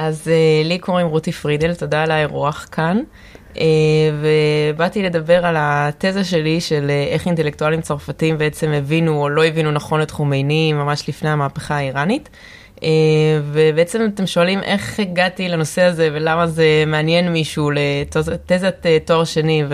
אז uh, לי קוראים רותי פרידל, תודה על האירוח כאן. Uh, ובאתי לדבר על התזה שלי של uh, איך אינטלקטואלים צרפתים בעצם הבינו או לא הבינו נכון את חומייני ממש לפני המהפכה האיראנית. Uh, ובעצם אתם שואלים איך הגעתי לנושא הזה ולמה זה מעניין מישהו לתזת uh, תואר שני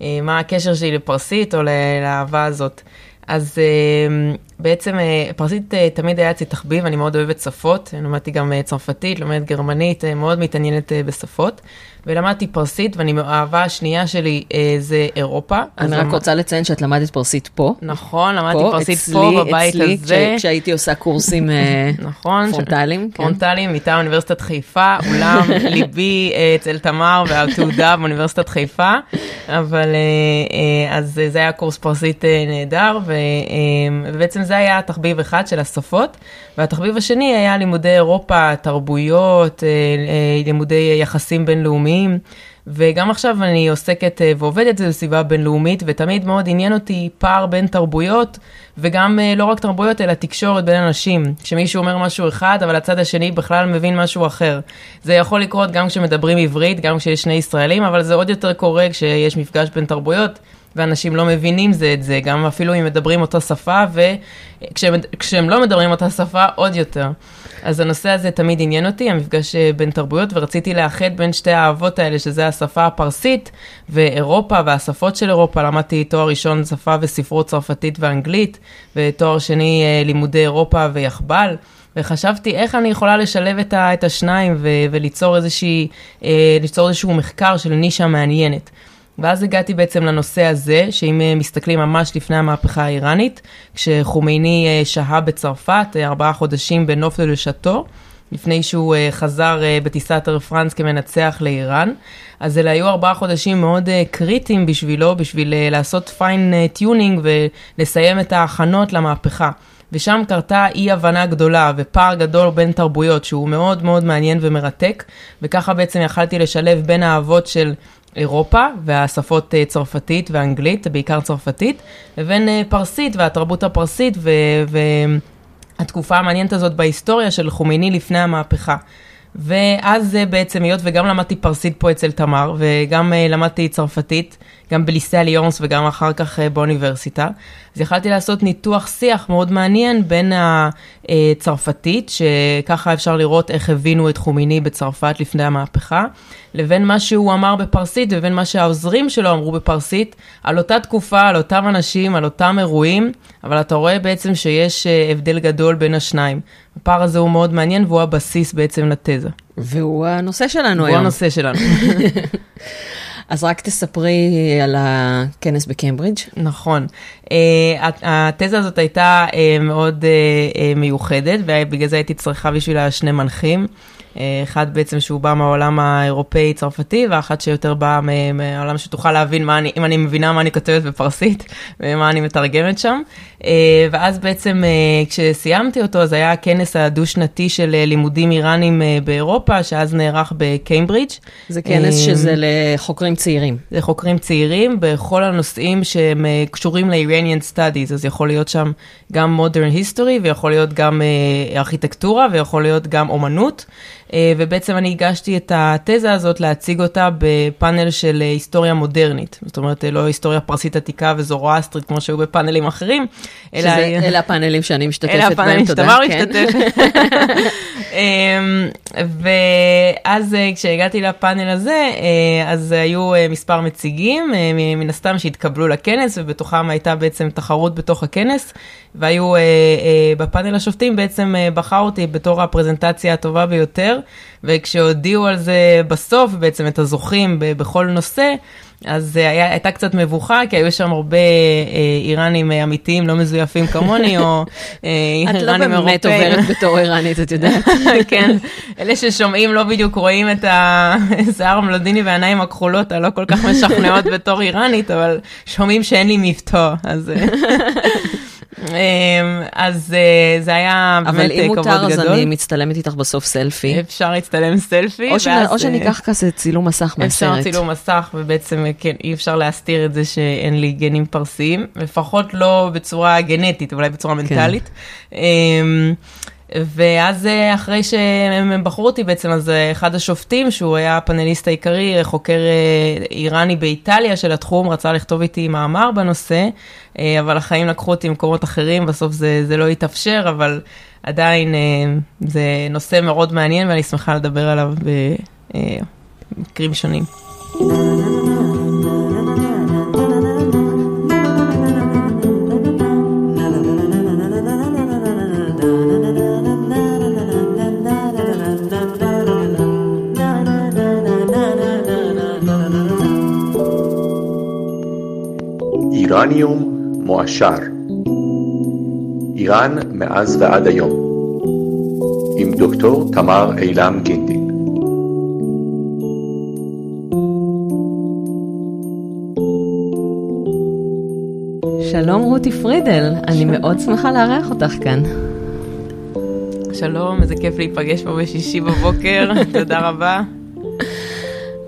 ומה הקשר שלי לפרסית או לאהבה הזאת. אז uh, בעצם uh, פרסית uh, תמיד היה אצלי תחביב, אני מאוד אוהבת שפות, למדתי גם uh, צרפתית, לומדת גרמנית, מאוד מתעניינת בשפות. ולמדתי פרסית, ואני, האהבה השנייה שלי אה, זה אירופה. אני רק רוצה לציין שאת למדת פרסית פה. נכון, למדתי פה, פרסית אצלי, פה, בבית אצלי, הזה. אצלי, כשהייתי עושה קורסים אה, נכון, פרונטליים. ש... כן. פרונטליים מטעם אוניברסיטת חיפה, אולם ליבי אה, אצל תמר והתעודה באוניברסיטת חיפה, אבל אה, אה, אז זה היה קורס פרסית אה, נהדר, ו, אה, ובעצם זה היה תחביב אחד של השפות, והתחביב השני היה לימודי אירופה, תרבויות, אה, אה, לימודי יחסים בינלאומיים. בינלאומיים, וגם עכשיו אני עוסקת אה, ועובדת בסביבה בינלאומית, ותמיד מאוד עניין אותי פער בין תרבויות, וגם אה, לא רק תרבויות, אלא תקשורת בין אנשים. כשמישהו אומר משהו אחד, אבל הצד השני בכלל מבין משהו אחר. זה יכול לקרות גם כשמדברים עברית, גם כשיש שני ישראלים, אבל זה עוד יותר קורה כשיש מפגש בין תרבויות. ואנשים לא מבינים זה את זה, גם אפילו אם מדברים אותה שפה, וכשהם לא מדברים אותה שפה, עוד יותר. אז הנושא הזה תמיד עניין אותי, המפגש אה, בין תרבויות, ורציתי לאחד בין שתי האהבות האלה, שזה השפה הפרסית ואירופה והשפות של אירופה. למדתי תואר ראשון שפה וספרות צרפתית ואנגלית, ותואר שני אה, לימודי אירופה ויחב"ל. וחשבתי איך אני יכולה לשלב את, ה, את השניים ו, וליצור איזושהי, אה, איזשהו מחקר של נישה מעניינת. ואז הגעתי בעצם לנושא הזה, שאם אה, מסתכלים ממש לפני המהפכה האיראנית, כשחומייני אה, שהה בצרפת אה, ארבעה חודשים בנוף לשאטו, לפני שהוא חזר בטיסת אר פרנס כמנצח לאיראן. אז אלה היו ארבעה חודשים מאוד קריטיים בשבילו, בשביל לעשות fine tuning ולסיים את ההכנות למהפכה. ושם קרתה אי הבנה גדולה ופער גדול בין תרבויות שהוא מאוד מאוד מעניין ומרתק, וככה בעצם יכלתי לשלב בין האהבות של אירופה והשפות אה, צרפתית ואנגלית, בעיקר צרפתית, לבין אה, פרסית והתרבות הפרסית והתקופה המעניינת הזאת בהיסטוריה של חומייני לפני המהפכה. ואז בעצם, היות וגם למדתי פרסית פה אצל תמר, וגם אה, למדתי צרפתית, גם בליסי אליונס וגם אחר כך באוניברסיטה, אז יכלתי לעשות ניתוח שיח מאוד מעניין בין הצרפתית, שככה אפשר לראות איך הבינו את חומיני בצרפת לפני המהפכה, לבין מה שהוא אמר בפרסית ובין מה שהעוזרים שלו אמרו בפרסית, על אותה תקופה, על אותם אנשים, על אותם אירועים, אבל אתה רואה בעצם שיש אה, הבדל גדול בין השניים. הפער הזה הוא מאוד מעניין והוא הבסיס בעצם לתזה. והוא הנושא שלנו הוא היום. הוא הנושא שלנו. אז רק תספרי על הכנס בקיימברידג'. נכון. Uh, התזה הזאת הייתה uh, מאוד uh, מיוחדת, ובגלל זה הייתי צריכה בשבילה שני מנחים. אה, אחד בעצם שהוא בא מהעולם האירופאי-צרפתי, ואחת שיותר באה מהעולם שתוכל להבין מה אני, אם אני מבינה מה אני כותבת בפרסית, ומה אני מתרגמת שם. אה, ואז בעצם אה, כשסיימתי אותו, אז היה הכנס הדו-שנתי של לימודים איראנים באירופה, שאז נערך בקיימברידג'. זה כנס שזה לחוקרים צעירים. זה חוקרים צעירים בכל הנושאים שהם קשורים ל-Iranian Studies, אז יכול להיות שם גם modern history, ויכול להיות גם ארכיטקטורה, ויכול להיות גם אומנות. אה, ובעצם אני הגשתי את התזה הזאת להציג אותה בפאנל של אה, היסטוריה מודרנית. זאת אומרת, אה, לא היסטוריה פרסית עתיקה וזורואסטרית כמו שהיו בפאנלים אחרים, אלא... אלה הפאנלים שאני משתתפת בהם, תודה. אלה הפאנלים שתמר כן. משתתפת. אמ, ואז כשהגעתי לפאנל הזה, אז היו מספר מציגים, מן הסתם שהתקבלו לכנס, ובתוכם הייתה בעצם תחרות בתוך הכנס, והיו בפאנל השופטים בעצם בחר אותי בתור הפרזנטציה הטובה ביותר. וכשהודיעו על זה בסוף, בעצם את הזוכים בכל נושא, אז היה, הייתה קצת מבוכה, כי היו שם הרבה אה, איראנים אה, אמיתיים, לא מזויפים כמוני, או אה, איראנים אירופאים. את לא באמת עוברת בתור איראנית, את יודעת. כן, אלה ששומעים לא בדיוק רואים את השיער המלודיני והעיניים הכחולות הלא כל כך משכנעות בתור איראנית, אבל שומעים שאין לי מבטא, אז... אה, אמ, אז אה, זה היה באמת כבוד גדול. אבל אם מותר, אז אני מצטלמת איתך בסוף סלפי. אפשר להצטלם סלפי. או, ואז, או שניקח כזה צילום מסך מהסרט. אפשר צילום מסך, ובעצם כן, אי אפשר להסתיר את זה שאין לי גנים פרסיים, לפחות לא בצורה גנטית, אולי בצורה כן. מנטלית. כן. ואז אחרי שהם בחרו אותי בעצם, אז אחד השופטים, שהוא היה הפאנליסט העיקרי, חוקר איראני באיטליה של התחום, רצה לכתוב איתי מאמר בנושא, אבל החיים לקחו אותי למקומות אחרים, בסוף זה, זה לא התאפשר, אבל עדיין זה נושא מאוד מעניין ואני שמחה לדבר עליו במקרים שונים. איראניום מועשר. איראן מאז ועד היום. עם דוקטור תמר אילם גינדין שלום רותי פרידל, אני מאוד שמחה לארח אותך כאן. שלום, איזה כיף להיפגש פה בשישי בבוקר, תודה רבה.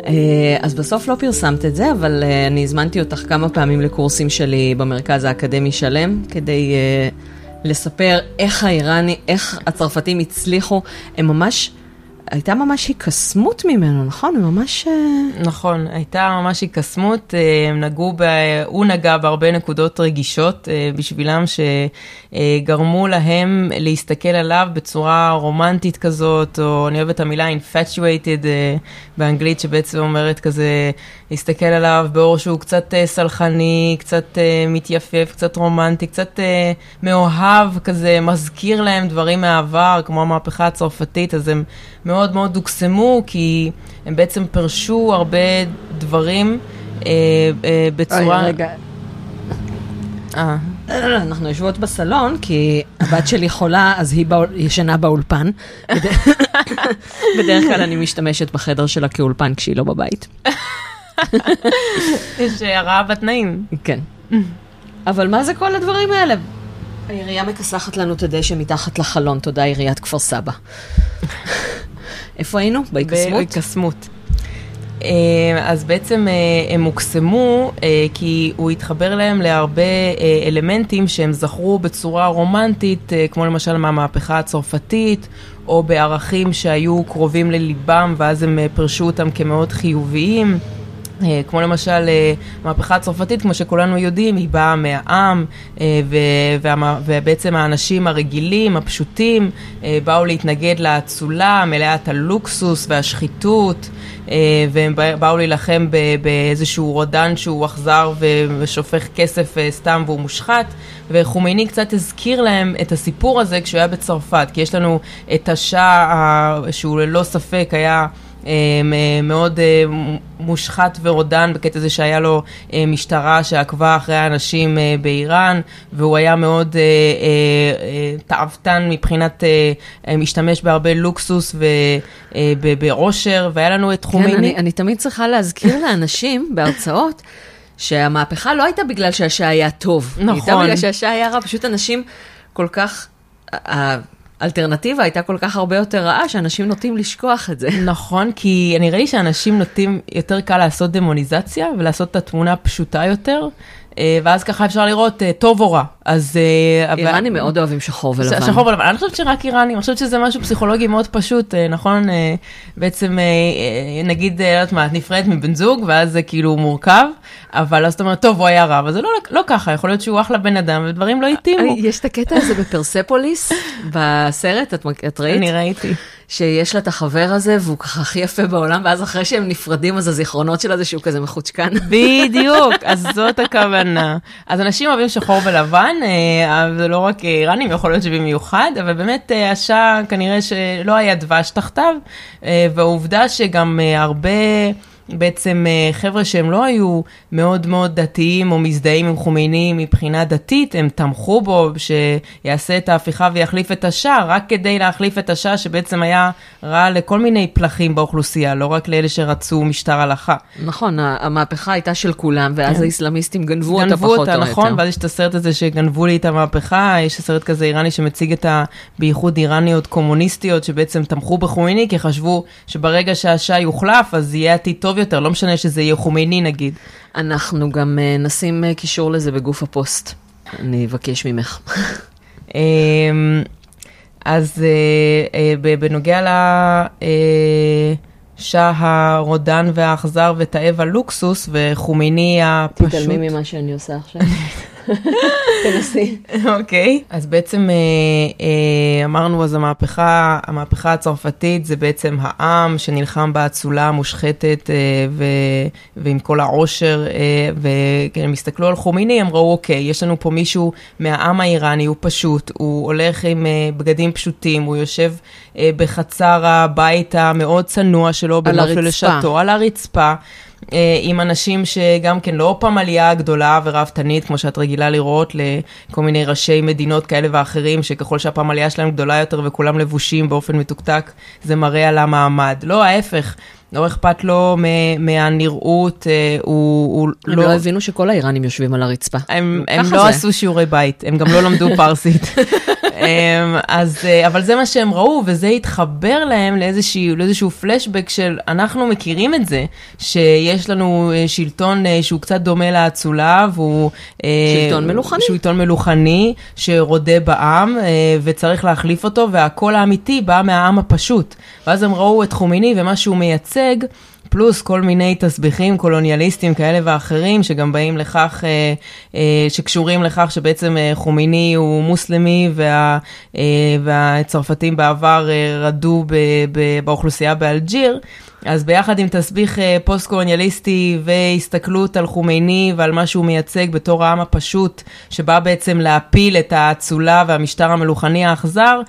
אה, אז בסוף לא פרסמת את זה, אבל אה, אני הזמנתי אותך כמה פעמים לקורסים שלי במרכז האקדמי שלם, כדי אה, לספר איך האיראני, איך הצרפתים הצליחו, הם ממש... הייתה ממש היקסמות ממנו, נכון? ממש... נכון, הייתה ממש היקסמות. הם נגעו, ב... הוא נגע בהרבה נקודות רגישות בשבילם, שגרמו להם להסתכל עליו בצורה רומנטית כזאת, או אני אוהבת את המילה infatuated באנגלית, שבעצם אומרת כזה, להסתכל עליו באור שהוא קצת סלחני, קצת מתייפף, קצת רומנטי, קצת מאוהב, כזה מזכיר להם דברים מהעבר, כמו המהפכה הצרפתית, אז הם מאוד מאוד הוקסמו, כי הם בעצם פרשו הרבה דברים אה, אה, בצורה... אוי, רגע. אה. אנחנו יושבות בסלון, כי הבת שלי חולה, אז היא ישנה באולפן. בדרך כלל אני משתמשת בחדר שלה כאולפן כשהיא לא בבית. יש הרעה בתנאים. כן. אבל מה זה כל הדברים האלה? העירייה מכסחת לנו את הדשא מתחת לחלון, תודה עיריית כפר סבא. איפה היינו? בהיקסמות? בהיקסמות. אז בעצם הם הוקסמו כי הוא התחבר להם להרבה אלמנטים שהם זכרו בצורה רומנטית, כמו למשל מהמהפכה הצרפתית, או בערכים שהיו קרובים לליבם ואז הם פרשו אותם כמאוד חיוביים. כמו למשל המהפכה הצרפתית, כמו שכולנו יודעים, היא באה מהעם, ובעצם האנשים הרגילים, הפשוטים, באו להתנגד לאצולה, מלאת הלוקסוס והשחיתות, והם באו להילחם באיזשהו רודן שהוא אכזר ושופך כסף סתם והוא מושחת, וחומייני קצת הזכיר להם את הסיפור הזה כשהוא היה בצרפת, כי יש לנו את השאה שהוא ללא ספק היה... מאוד מושחת ורודן בקטע זה שהיה לו משטרה שעקבה אחרי האנשים באיראן, והוא היה מאוד תאוותן מבחינת, משתמש בהרבה לוקסוס ובעושר, והיה לנו את חומייני. כן, אני, אני תמיד צריכה להזכיר לאנשים בהרצאות. שהמהפכה לא הייתה בגלל שהשעה היה טוב. נכון. היא הייתה בגלל שהשעה היה רע, פשוט אנשים כל כך... האלטרנטיבה הייתה כל כך הרבה יותר רעה, שאנשים נוטים לשכוח את זה. נכון, כי נראה לי שאנשים נוטים יותר קל לעשות דמוניזציה ולעשות את התמונה פשוטה יותר. ואז ככה אפשר לראות טוב או רע. אז... איראנים מאוד אוהבים שחור ולבן. שחור ולבן. אני חושבת שרק איראנים, אני חושבת שזה משהו פסיכולוגי מאוד פשוט, נכון? בעצם, נגיד, לא יודעת מה, את נפרדת מבן זוג, ואז זה כאילו מורכב, אבל אז אתה אומר, טוב, הוא היה רע, אבל זה לא, לא ככה, יכול להיות שהוא אחלה בן אדם, ודברים לא התאימו. יש את הקטע הזה בפרספוליס, בסרט, את, את ראית? אני ראיתי. שיש לה את החבר הזה, והוא ככה הכי יפה בעולם, ואז אחרי שהם נפרדים, אז הזיכרונות שלה זה שהוא כזה מחוצ'קן. בדיוק, אז זאת הכוונה. אז אנשים אוהבים שחור ולבן, זה לא רק איראנים, יכול להיות שבמיוחד, אבל באמת השעה כנראה שלא היה דבש תחתיו, והעובדה שגם הרבה... בעצם חבר'ה שהם לא היו מאוד מאוד דתיים או מזדהים עם חומייני מבחינה דתית, הם תמכו בו שיעשה את ההפיכה ויחליף את השאה, רק כדי להחליף את השאה שבעצם היה רע לכל מיני פלחים באוכלוסייה, לא רק לאלה שרצו משטר הלכה. נכון, המהפכה הייתה של כולם, ואז כן. האסלאמיסטים גנבו, אותה פחות אותה, או נכון, יותר. ואז יש את הסרט הזה שגנבו לי את המהפכה, יש סרט כזה איראני שמציג את ה... בייחוד איראניות קומוניסטיות שבעצם תמכו בחומייני, כי חשבו שברגע שהשאה יוחלף, אז יהיה עתיד טוב יותר, לא משנה שזה יהיה חומייני נגיד. אנחנו גם uh, נשים uh, קישור לזה בגוף הפוסט. אני אבקש ממך. אמ, אז אה, ב- בנוגע לשאה הרודן והאכזר ותאב הלוקסוס וחומיני הפשוט. תתעלמי ממה שאני עושה עכשיו. תנסי. אוקיי. אז בעצם אה, אה, אמרנו, אז המהפכה, המהפכה הצרפתית זה בעצם העם שנלחם באצולה המושחתת אה, ועם כל העושר, וכשהם הסתכלו על חומיני, הם ראו, אוקיי, יש לנו פה מישהו מהעם האיראני, הוא פשוט, הוא הולך עם בגדים פשוטים, הוא יושב בחצר הבית המאוד צנוע שלו, בנוף הרצפה. על הרצפה. אה, עם אנשים שגם כן לא פמליה גדולה ורהבתנית, כמו שאת רגילה לראות, לכל מיני ראשי מדינות כאלה ואחרים, שככל שהפמליה שלהם גדולה יותר וכולם לבושים באופן מתוקתק, זה מראה על המעמד. לא, ההפך. לא אכפת לו מהנראות, אה, הוא, הוא הם לא הבינו שכל האיראנים יושבים על הרצפה. הם, לא זה. עשו שיעורי בית, הם גם לא למדו פרסית. אמ, אז, אה, אבל זה מה שהם ראו, וזה התחבר להם לאיזשהו, לאיזשהו פלשבק של אנחנו מכירים את זה, שיש לנו אה, שלטון שהוא קצת דומה לאצולה, והוא... שלטון מלוכני. שלטון מלוכני, שרודה בעם, וצריך להחליף אותו, והקול האמיתי בא מהעם הפשוט. ואז הם ראו את חומיני ומה שהוא מייצג. פלוס כל מיני תסביכים קולוניאליסטיים כאלה ואחרים, שגם באים לכך, אה, אה, שקשורים לכך שבעצם אה, חומיני הוא מוסלמי, וה, והצרפתים בעבר רדו ב, ב, באוכלוסייה באלג'יר. אז ביחד עם תסביך פוסט-קולוניאליסטי והסתכלות על חומייני ועל מה שהוא מייצג בתור העם הפשוט, שבא בעצם להפיל את האצולה והמשטר המלוכני האכזר,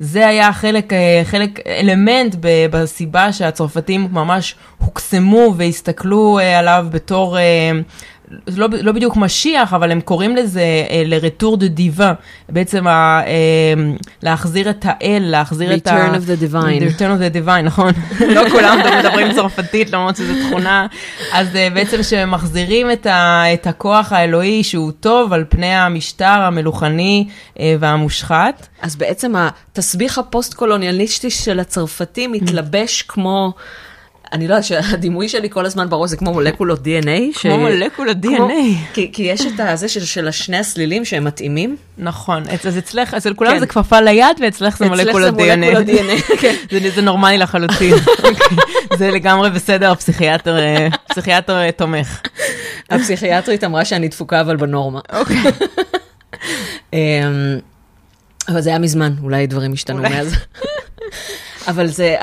זה היה חלק, אה, חלק, אלמנט בסיבה שהצרפתים ממש הוקסמו והסתכלו אה, עליו בתור, אה, לא, לא בדיוק משיח, אבל הם קוראים לזה אה, לרטור דה דיבה, בעצם ה, אה, להחזיר את האל, להחזיר את ה... Return of the divine. Return of the divine, נכון. לא כולם מדברים צרפתית, למרות שזו תכונה. אז אה, בעצם שמחזירים את, ה, את הכוח האלוהי שהוא טוב על פני המשטר המלוכני אה, והמושחת. אז בעצם התסביך הפוסט-קולוניאליסטי של הצרפתים מתלבש כמו, אני לא יודעת, שהדימוי שלי כל הזמן בראש זה כמו מולקולות DNA. כמו מולקולות DNA. כי, כי יש את הזה של, של השני הסלילים שהם מתאימים. נכון, אז אצלך, אצל כולם כן. זה כפפה ליד ואצלך זה אצלך מולקולות זה מולקולות DNA. DNA, כן. זה, זה נורמלי לחלוטין. אוקיי. זה לגמרי בסדר, הפסיכיאטר אה, אה, תומך. הפסיכיאטרית אמרה שאני דפוקה אבל בנורמה. אוקיי. אמ, אבל זה היה מזמן, אולי דברים השתנו. מאז. אבל זה,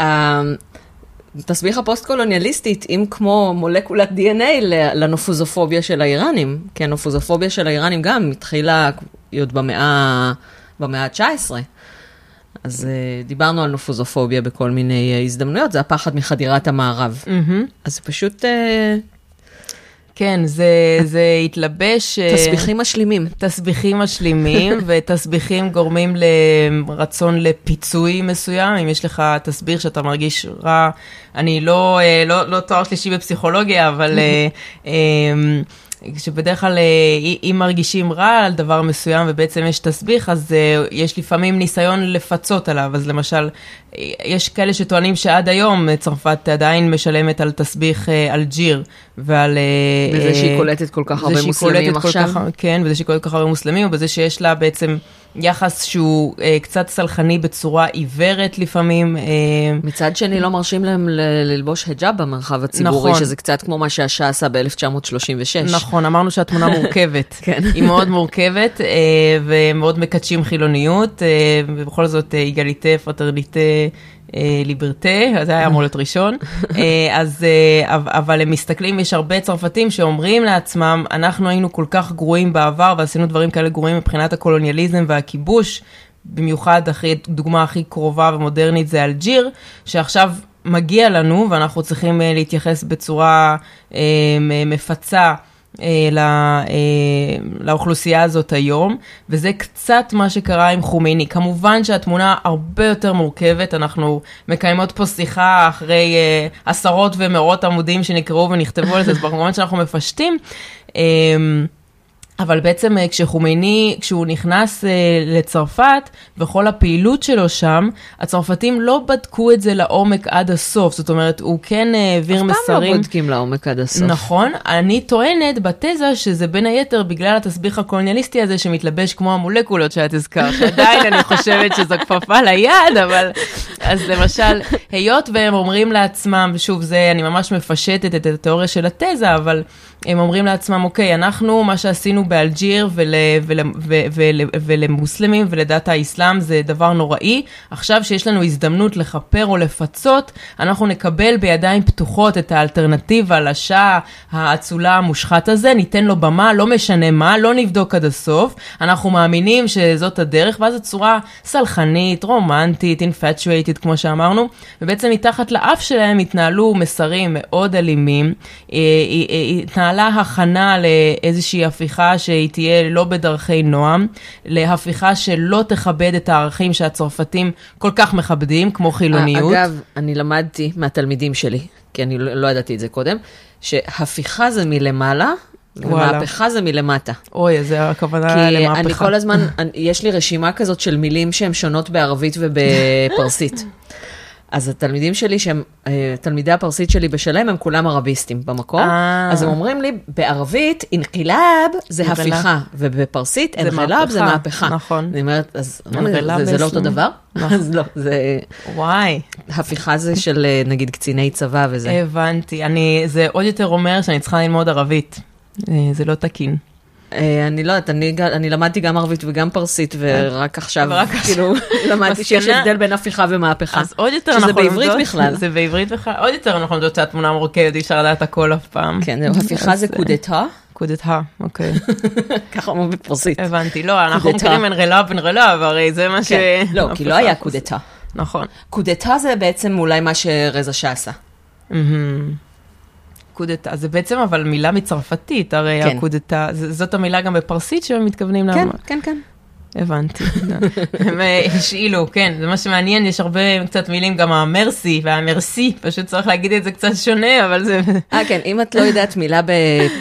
התסביך הפוסט-קולוניאליסטי התאים כמו מולקולת DNA לנופוזופוביה של האיראנים, כי הנופוזופוביה של האיראנים גם התחילה עוד במאה, במאה ה-19. אז אה, דיברנו על נופוזופוביה בכל מיני אה, הזדמנויות, זה הפחד מחדירת המערב. מהמם. אז פשוט אה, כן, זה, זה התלבש... אה, תסביכים משלימים. תסביכים משלימים, ותסביכים גורמים לרצון לפיצוי מסוים. אם יש לך תסביך שאתה מרגיש רע, אני לא, אה, לא, לא תואר שלישי בפסיכולוגיה, אבל אה, שבדרך כלל אם מרגישים רע על דבר מסוים ובעצם יש תסביך, אז יש לפעמים ניסיון לפצות עליו. אז למשל, יש כאלה שטוענים שעד היום צרפת עדיין משלמת על תסביך אלג'יר ועל... אה, בזה שהיא אה, קולטת כל כך הרבה מוסלמים עכשיו. כך- כן, וזה שהיא קולטת כל כך הרבה מוסלמים, ובזה שיש לה בעצם יחס שהוא אה, קצת סלחני בצורה עיוורת לפעמים. אה, מצד שני, לא מרשים להם ללבוש היג'אב במרחב הציבורי, נכון. שזה קצת כמו מה שהשאה עשה ב-1936. נכון, אמרנו שהתמונה מורכבת. כן. היא מאוד מורכבת, אה, ומאוד מקדשים חילוניות, אה, ובכל זאת אה, איגליטה, פרטרליטה. אה, ליברטה, זה היה אמור להיות ראשון, אה, אז, אה, אבל- הם מסתכלים, יש הרבה צרפתים שאומרים לעצמם, אנחנו היינו כל כך גרועים בעבר ועשינו דברים כאלה גרועים מבחינת הקולוניאליזם והכיבוש, במיוחד אחרי, דוגמה הכי קרובה ומודרנית זה אלג'יר, שעכשיו מגיע לנו ואנחנו צריכים להתייחס בצורה מפצה. ל- אה, לאוכלוסייה הזאת היום, וזה קצת מה שקרה עם חומייני. כמובן שהתמונה הרבה יותר מורכבת, אנחנו מקיימות פה שיחה אחרי אה, עשרות ומאות עמודים שנקראו ונכתבו על זה, אז כמובן שאנחנו מפשטים. אה, אבל בעצם אה, כשחומייני, כשהוא נכנס אה, לצרפת, וכל הפעילות שלו שם, הצרפתים לא בדקו את זה לעומק עד הסוף. זאת אומרת, הוא כן אה, העביר אף מסרים. פעם לא בודקים לעומק עד הסוף. נכון, אני טוענת בתזה שזה בין היתר בגלל התסביך הקולוניאליסטי הזה שמתלבש כמו המולקולות שאת הזכרת. עדיין אני חושבת שזו כפפה ליד, אבל... אז למשל, היות והם אומרים לעצמם, ושוב, זה, אני ממש מפשטת את התיאוריה של התזה, אבל הם אומרים לעצמם, אוקיי, אנחנו, מה שעשינו באלג'יר ול, ול, ול, ול, ולמוסלמים ולדת האסלאם זה דבר נוראי, עכשיו שיש לנו הזדמנות לכפר או לפצות, אנחנו נקבל בידיים פתוחות את האלטרנטיבה לשעה האצולה המושחת הזה, ניתן לו במה, לא משנה מה, לא נבדוק עד הסוף, אנחנו מאמינים שזאת הדרך, ואז הצורה סלחנית, רומנטית, infatuated, כמו שאמרנו, ובעצם מתחת לאף שלהם התנהלו מסרים מאוד אלימים, אה, אה, אה, התנהלה הכנה לאיזושהי הפיכה שהיא תהיה לא בדרכי נועם, להפיכה שלא תכבד את הערכים שהצרפתים כל כך מכבדים, כמו חילוניות. אגב, אני למדתי מהתלמידים שלי, כי אני לא ידעתי את זה קודם, שהפיכה זה מלמעלה. ומהפכה זה מלמטה. אוי, זה הכוונה כי למהפכה. אני כל הזמן, אני- יש לי רשימה כזאת של מילים שהן שונות בערבית ובפרסית. אז התלמידים שלי, שהם, אה, תלמידי הפרסית שלי בשלם, הם כולם ערביסטים במקור. אה. אז הם אומרים לי, בערבית, انقلاب זה. הפיכה, ובפרסית, انقلاب זה מהפכה. נכון. אני אומרת, אז זה, זה לא אותו. דבר? נכון. אז לא, זה, וואי, הפיכה זה של אה, נגיד קציני צבא וזה. הבנתי. אני, זה עוד יותר אומר שאני צריכה ללמוד ערבית. זה לא תקין. אה, אני לא יודעת, אני, אני למדתי גם ערבית וגם פרסית, ורק עכשיו, ורק. כאילו, למדתי שיש הבדל בין הפיכה ומהפכה. אז עוד יותר שזה אנחנו בעברית לומדות- בכלל. זה בעברית בכלל. עוד יותר אנחנו לומדות שהתמונה מורכבת, אי אפשר לדעת הכל אף פעם. כן, הפיכה זה אה, קודטה, קודתה, אוקיי. ככה אומרים בפרסית. הבנתי. לא, אנחנו. מכירים אנרלב אנרלב, הרי זה מה ש... כן, לא, כי לא היה. קודטה. נכון. קודטה זה בעצם אולי מה שרזה שעה קודתה, זה בעצם אבל מילה מצרפתית, הרי כן. הקודתה, ז- זאת המילה גם בפרסית שהם מתכוונים כן, למה. כן, כן. הבנתי. הם אה, השאילו, כן, זה מה שמעניין, יש הרבה קצת מילים, גם המרסי והמרסי, פשוט צריך להגיד את זה קצת שונה, אבל זה... אה, כן, אם את לא יודעת מילה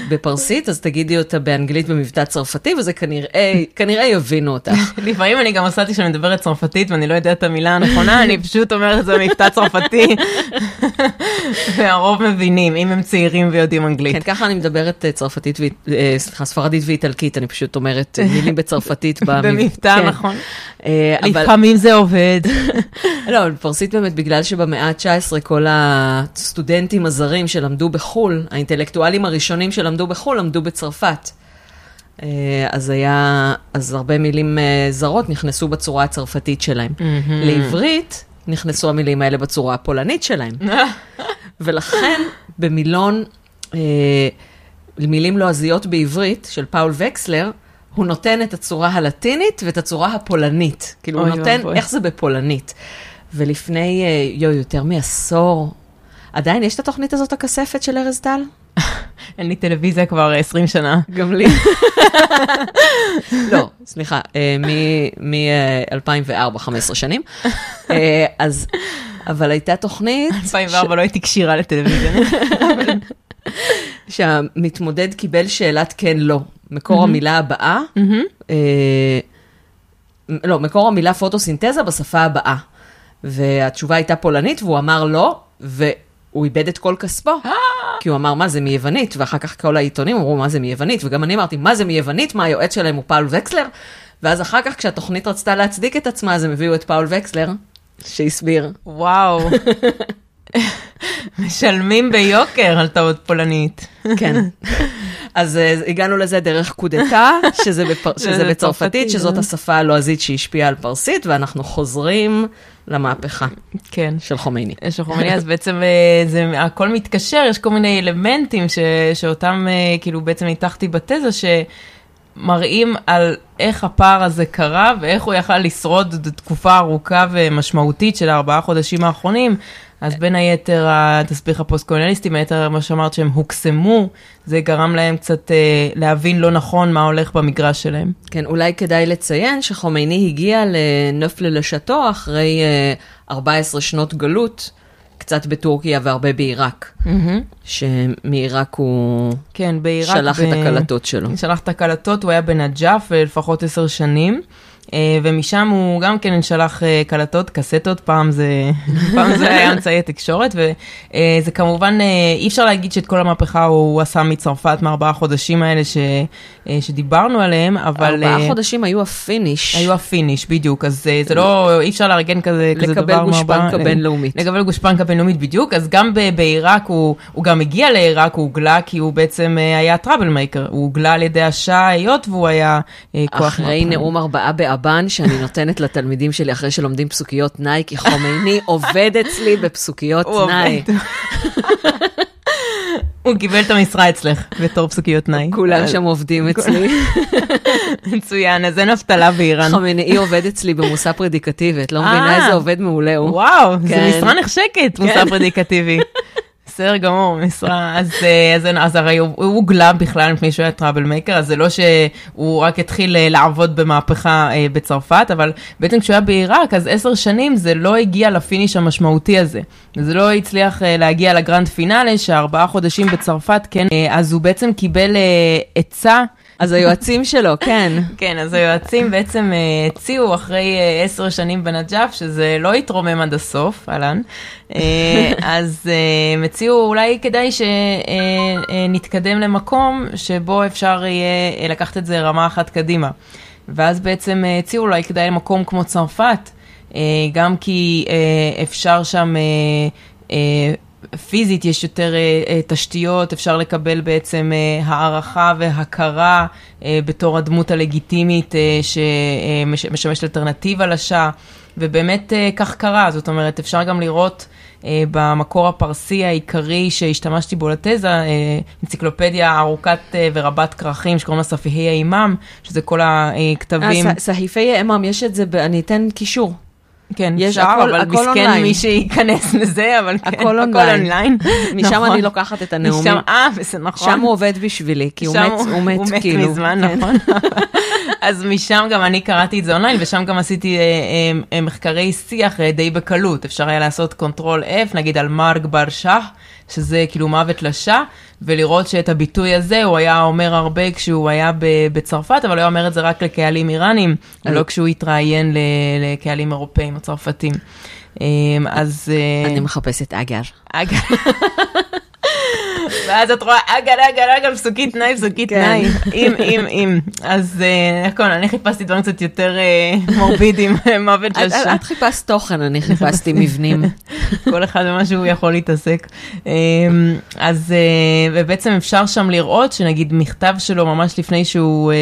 בפרסית, אז תגידי אותה באנגלית במבטא צרפתי, וזה כנראה, כנראה יבינו אותך. לפעמים אני גם עושה שאני מדברת צרפתית ואני לא יודעת את המילה הנכונה, אני פשוט אומרת את זה במבטא צרפתי, והרוב מבינים, אם הם צעירים ויודעים אנגלית. כן, ככה אני מדברת אה, צרפתית, אה, סליחה, ספרדית ואיטלקית, אני פשוט אומרת מילים בצרפתית. במב- במבטא, כן. נכון. אה, לפעמים זה עובד. לא, פרסית באמת, בגלל שבמאה ה-19 כל הסטודנטים הזרים שלמדו בחו"ל, האינטלקטואלים הראשונים שלמדו בחו"ל, למדו בצרפת. אה, אז היה, אז הרבה מילים אה, זרות נכנסו בצורה הצרפתית שלהם. לעברית נכנסו המילים האלה בצורה הפולנית שלהם. ולכן במילון מילים לועזיות בעברית של פאול וקסלר, הוא נותן את הצורה הלטינית ואת הצורה הפולנית. כאילו, הוא נותן ואבוי. איך זה בפולנית. ולפני, אה, יו, יותר מעשור, עדיין יש את התוכנית הזאת, הכספת של ארז טל? אין לי טלוויזיה כבר 20 שנה. גם לי. לא, סליחה, מ-2004, 15 שנים. אה, אז, אבל הייתה תוכנית 2004 לא הייתי כשירה לטלוויזיה. שהמתמודד קיבל שאלת כן מקור המילה הבאה, אה, לא, מקור המילה פוטוסינתזה בשפה הבאה. והתשובה הייתה פולנית, והוא אמר לא, והוא איבד את כל כספו. כי הוא אמר, מה זה מיוונית? ואחר כך כל העיתונים אמרו, מה זה מיוונית? וגם אני אמרתי, מה זה מיוונית? מה היועץ שלהם הוא פאול וקסלר? ואז אחר כך, כשהתוכנית רצתה להצדיק את עצמה, אז הם הביאו את פאול וקסלר, שהסביר. וואו. משלמים ביוקר על טעות פולנית. כן. אז אה, הגענו לזה דרך קודטה, שזה, בפר... שזה בצרפתית, צרפתית, שזאת אה. השפה הלועזית שהשפיעה על פרסית, ואנחנו חוזרים למהפכה כן. של חומייני. יש חומני, אז בעצם אה, זה הכל מתקשר, יש כל מיני אלמנטים ש, שאותם אה, כאילו בעצם ניתחתי בתזה, שמראים על איך הפער הזה קרה ואיך הוא יכל לשרוד תקופה ארוכה ומשמעותית של הארבעה חודשים האחרונים. אז בין היתר התסביך הפוסט-קולוניאליסטי, בין היתר מה שאמרת שהם הוקסמו, זה גרם להם קצת אה, להבין לא נכון מה הולך במגרש שלהם. כן, אולי כדאי לציין שחומייני הגיע לנופל-לה-שאטו אחרי אה, 14 שנות גלות, קצת בטורקיה והרבה בעיראק, שמעיראק הוא כן, בעיראק. שלח את הקלטות שלו. שלח את הקלטות, הוא היה בנג'אף לפחות עשר שנים. אה, ומשם הוא גם כן שלח אה, קלטות, קסטות, פעם זה, פעם זה היה אמצעי התקשורת, וזה כמובן, אה, אי אפשר להגיד שאת כל המהפכה הוא עשה מצרפת מארבעה חודשים האלה ש, שדיברנו עליהם, אבל... ארבעה חודשים היו הפיניש. היו הפיניש, בדיוק, אז זה לא, אי אפשר לארגן כזה, כזה דבר. לקבל גושפנקה בינלאומית. לקבל גושפנקה בינלאומית, בדיוק, אז גם בעיראק, הוא, הוא גם הגיע לעיראק, הוא הוגלה כי הוא בעצם היה trouble maker, הוא הוגלה על ידי השאה, היות והוא היה כוח... אחרי נאום ארבעה באב הבן שאני נותנת לתלמידים שלי אחרי שלומדים פסוקיות תנאי, כי חומייני עובד אצלי בפסוקיות תנאי. הוא קיבל את המשרה אצלך בתור פסוקיות תנאי. כולם שם עובדים אצלי. מצוין, אז אין אבטלה באיראן. חמינאי עובד אצלי במושא פרדיקטיבית, לא מבינה איזה עובד מעולה הוא. וואו, זו משרה נחשקת, מושא פרדיקטיבי. בסדר גמור, משרה, אז, אז, אז הרי הוא הוגלה בכלל מפני שהוא היה trouble maker, אז זה לא שהוא רק התחיל לעבוד במהפכה בצרפת, אבל בעצם כשהוא היה בעיראק, אז עשר שנים זה לא הגיע ל finish המשמעותי הזה. זה לא הצליח להגיע ל grand finale, שארבעה חודשים בצרפת, כן, אז הוא בעצם קיבל עצה. אז היועצים שלו, כן. כן, אז היועצים בעצם אה, הציעו אחרי אה, עשר שנים בנג'אף, שזה לא יתרומם עד הסוף, אהלן, uh, אז uh, הם הציעו אולי כדאי שנתקדם uh, uh, למקום שבו אפשר יהיה לקחת את זה רמה אחת קדימה. ואז בעצם uh, הציעו אולי כדאי למקום כמו צרפת, uh, גם כי uh, אפשר שם... Uh, פיזית יש יותר תשתיות, אפשר לקבל בעצם הערכה והכרה בתור הדמות הלגיטימית שמשמשת אלטרנטיבה לשעה, ובאמת כך קרה, זאת אומרת, אפשר גם לראות במקור הפרסי העיקרי שהשתמשתי בו לתזה, אנציקלופדיה ארוכת ורבת כרכים שקוראים לה ספיהי האימאם, שזה כל הכתבים. ספיהי האימאם, יש את זה, אני אתן קישור. כן, יש אפשר, הכל, אבל הכל מסכן אונליין. מי שייכנס לזה, אבל כן, הכל אונליין. משם נכון. אני לוקחת את הנאומים. משם, אה, זה נכון. שם הוא עובד בשבילי, כי הוא מת, הוא מת, הוא מת כאילו. מזמן, כן. נכון. אז משם גם אני קראתי את זה אונליין, ושם גם עשיתי אה, אה, מחקרי שיח אה, די בקלות. אפשר היה לעשות control F, נגיד על مرگ بر شاه, שזה כאילו מוות לשאה, ולראות שאת הביטוי הזה הוא היה אומר הרבה כשהוא היה בצרפת, אבל הוא היה אומר את זה רק לקהלים איראנים, ולא כשהוא התראיין לקהלים אירופאים או צרפתים. אז... אני מחפשת اگر. اگر. ואז את רואה اگر, اگر, اگر, פסוקית תנאי, פסוקית תנאי, אם, אם, אם. אז נכון, אני חיפשתי דברים קצת יותר מורבידים, מוות לשעה. את חיפשת תוכן, אני חיפשתי מבנים. כל אחד במה שהוא יכול להתעסק. אז ובעצם אפשר שם לראות שנגיד מכתב שלו ממש לפני שהוא,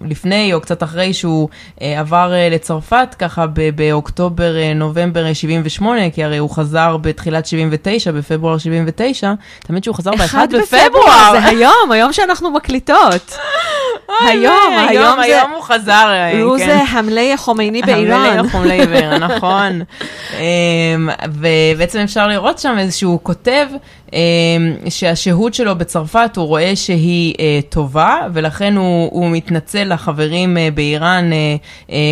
לפני או קצת אחרי שהוא עבר לצרפת, ככה באוקטובר, נובמבר 78, כי הרי הוא חזר בתחילת 79, בפברואר 79, תמיד שהוא חזר ב-1 בפברואר. זה היום, היום שאנחנו מקליטות. היום, היום זה... היום הוא חזר. הוא זה המלי חומייני באיראן. המלי חומייני באיראן, נכון. ובעצם אפשר לראות שם איזשהו כותב שהשהות שלו בצרפת, הוא רואה שהיא טובה, ולכן הוא, הוא מתנצל לחברים באיראן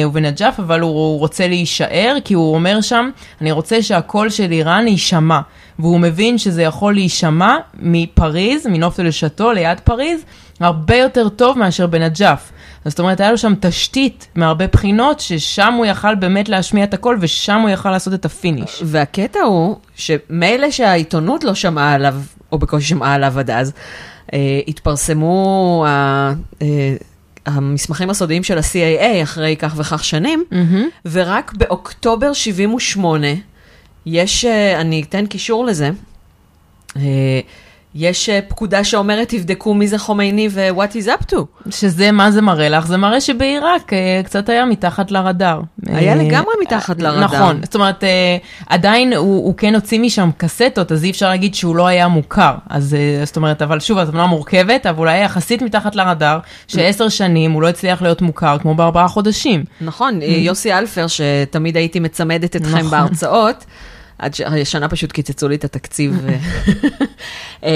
ובנג'אף, אבל הוא רוצה להישאר, כי הוא אומר שם, אני רוצה שהקול של איראן יישמע. והוא מבין שזה יכול להישמע מפריז, מנופל-לה-שאטו ליד פריז, הרבה יותר טוב מאשר בנג'אף. זאת אומרת, היה לו שם תשתית מהרבה בחינות, ששם הוא יכל באמת להשמיע את הקול, ושם הוא יכל לעשות את ה finish. והקטע הוא, שמילא שהעיתונות לא שמעה עליו, או בקושי שמעה עליו עד אז, אה, התפרסמו ה... אה, המסמכים הסודיים של ה-CIA אחרי כך וכך שנים, mm-hmm. ורק באוקטובר 78, יש, אני אתן קישור לזה, יש פקודה שאומרת, תבדקו מי זה חומייני ו-what is up to. שזה, מה זה מראה לך? זה מראה שבעיראק קצת היה מתחת לרדאר. היה לגמרי מתחת לרדאר. נכון, זאת אומרת, עדיין הוא, הוא כן הוציא משם קסטות, אז אי אפשר להגיד שהוא לא היה מוכר. אז זאת אומרת, אבל שוב, התמונה מורכבת, אבל היה יחסית מתחת לרדאר, שעשר שנים הוא לא הצליח להיות מוכר כמו בארבעה חודשים. נכון, יוסי אלפר, שתמיד הייתי מצמדת אתכם נכון. בהרצאות. עד שהשנה פשוט קיצצו לי את התקציב.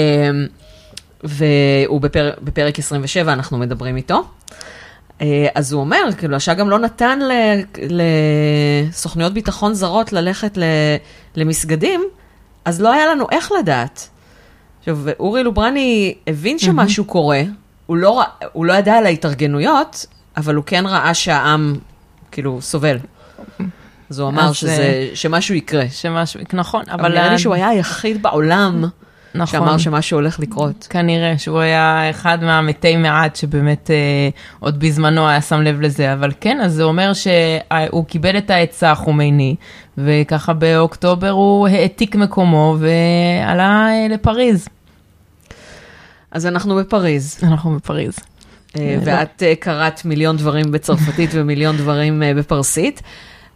והוא בפר, בפרק 27, אנחנו מדברים איתו. אז הוא אומר, כאילו, השעה גם לא נתן לסוכניות ביטחון זרות ללכת למסגדים, אז לא היה לנו איך לדעת. עכשיו, אורי לוברני הבין שמשהו קורה, הוא לא, הוא לא ידע על ההתארגנויות, אבל הוא כן ראה שהעם, כאילו, סובל. אז הוא אמר אז, שזה, אה, שמשהו יקרה. שמשהו, נכון, אבל אבל... נראה לי שהוא היה היחיד בעולם נכון. שאמר שמשהו הולך לקרות. כנראה שהוא היה אחד מהמתי מעט שבאמת אה, עוד בזמנו היה שם לב לזה, אבל כן, אז זה אומר שהוא קיבל את העצה חומייני, וככה באוקטובר הוא העתיק מקומו ועלה אה, לפריז. אז אנחנו בפריז, אנחנו בפריז. אה, ואת קראת מיליון דברים בצרפתית ומיליון דברים בפרסית,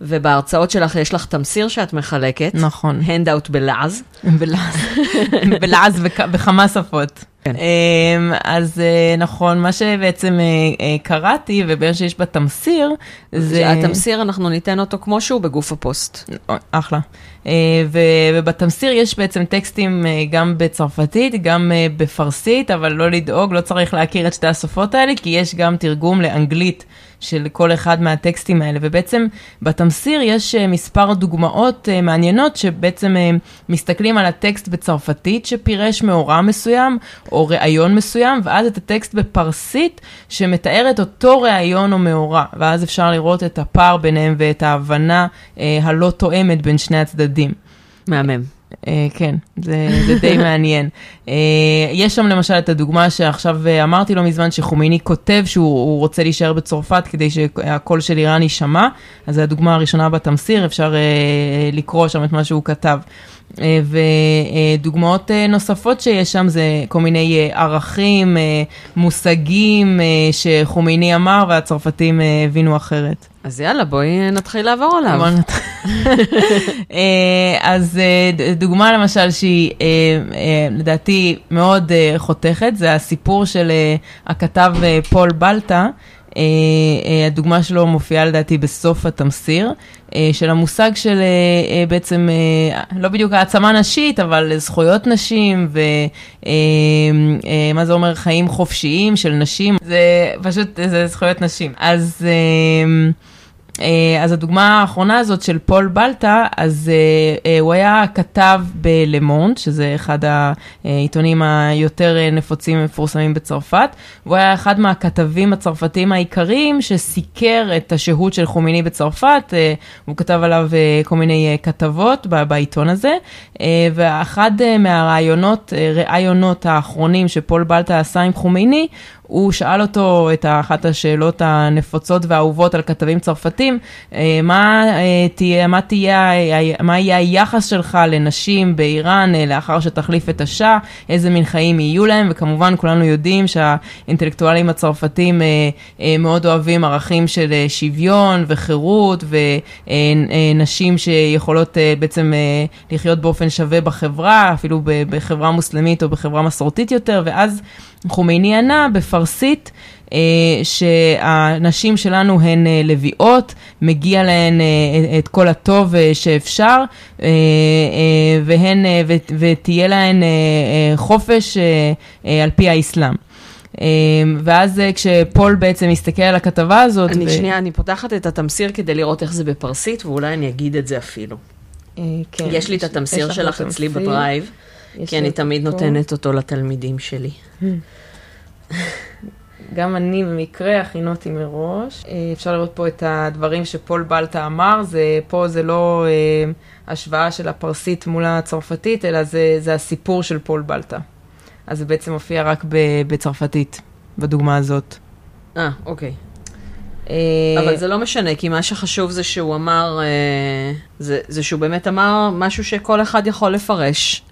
ובהרצאות שלך יש לך תמסיר שאת מחלקת. נכון. הנדאוט בלעז. בלעז, בלעז בכ- בכמה שפות. כן. אמ, אז אה, נכון, מה שבעצם אה, אה, קראתי, ובאמת שיש בתמסיר, זה... התמסיר, אנחנו ניתן אותו כמו שהוא בגוף הפוסט. אחלה. ובתמסיר יש בעצם טקסטים גם בצרפתית, גם בפרסית, אבל לא לדאוג, לא צריך להכיר את שתי השפות האלה, כי יש גם תרגום לאנגלית של כל אחד מהטקסטים האלה. ובעצם בתמסיר יש אה, מספר דוגמאות אה, מעניינות, שבעצם אה, מסתכלים על הטקסט בצרפתית שפירש מאורע מסוים, או ראיון מסוים, ואז את הטקסט בפרסית שמתאר את אותו ראיון או מאורע, ואז אפשר לראות את הפער ביניהם ואת ההבנה הלא תואמת בין שני הצדדים. מהמם. אה, כן, זה, זה די מעניין. אה, יש שם למשל את הדוגמה שעכשיו אה, אמרתי לא מזמן שחומייני כותב שהוא הוא רוצה להישאר בצרפת כדי שהקול של איראן יישמע, אז זו הדוגמה הראשונה בתמסיר, אפשר לקרוא שם את מה שהוא כתב. ודוגמאות נוספות שיש שם זה כל מיני ערכים, מושגים שחומייני אמר והצרפתים הבינו אחרת. אז יאללה, בואי נתחיל לעבור עליו. בוא נתחיל. אה, אז אה, דוגמה למשל שהיא אה, אה, לדעתי מאוד אה, חותכת, זה הסיפור של אה, הכתב אה, פול בלטה. אה, אה, הדוגמה שלו מופיעה לדעתי בסוף התמסיר, אה, של המושג של אה, אה, בעצם, אה, לא בדיוק העצמה נשית, אבל זכויות נשים ומה זה אומר חיים חופשיים של נשים, זה פשוט, זה זכויות נשים. אז... אה, אז הדוגמה האחרונה הזאת של פול בלטה, אז אה, אה, הוא היה כתב בלמונט, שזה אחד העיתונים היותר נפוצים ומפורסמים בצרפת, והוא היה אחד מהכתבים הצרפתיים העיקריים שסיקר את השהות של חומיני בצרפת, הוא כתב עליו כל מיני כתבות בעיתון הזה, ואחד מהרעיונות, ראיונות האחרונים שפול בלטה עשה עם חומיני, הוא שאל אותו את אחת השאלות הנפוצות והאהובות על כתבים צרפתים, אה, מה, אה, תהיה, מה, תהיה, מה יהיה היחס שלך לנשים באיראן אה, לאחר שתחליף את השאה, איזה מין חיים יהיו להם, וכמובן כולנו יודעים שהאינטלקטואלים הצרפתים מאוד אוהבים ערכים של שוויון וחירות ונשים שיכולות בעצם לחיות באופן שווה בחברה, אפילו בחברה מוסלמית או בחברה מסורתית יותר, ואז חומייני ענה בפרסית אה, שהנשים שלנו הן אה, לביאות, מגיע להן אה, את כל הטוב אה, שאפשר, אה, אה, והן, אה, ו, ותהיה להן אה, אה, חופש אה, אה, על פי האסלאם. אה, ואז אה, כשפול בעצם מסתכל על הכתבה הזאת, אני ו- שנייה, אני פותחת את התמסיר כדי לראות איך זה בפרסית, ואולי אני אגיד את זה אפילו. אה, כן, יש לי את התמסיר לך שלך את אצלי. בדרייב, כי אני תמיד פה. נותנת אותו לתלמידים שלי. גם אני במקרה הכינותי מראש. אה, אפשר לראות פה את הדברים שפול בלטה אמר, זה, פה זה לא אה, השוואה של הפרסית מול הצרפתית, אלא זה, זה הסיפור של פול בלטה. אז זה בעצם מופיע רק ב, בצרפתית, בדוגמה הזאת. אה, אוקיי. אה, אבל זה לא משנה, כי מה שחשוב זה שהוא אמר, אה, זה זה שהוא באמת אמר משהו שכל אחד יכול לפרש.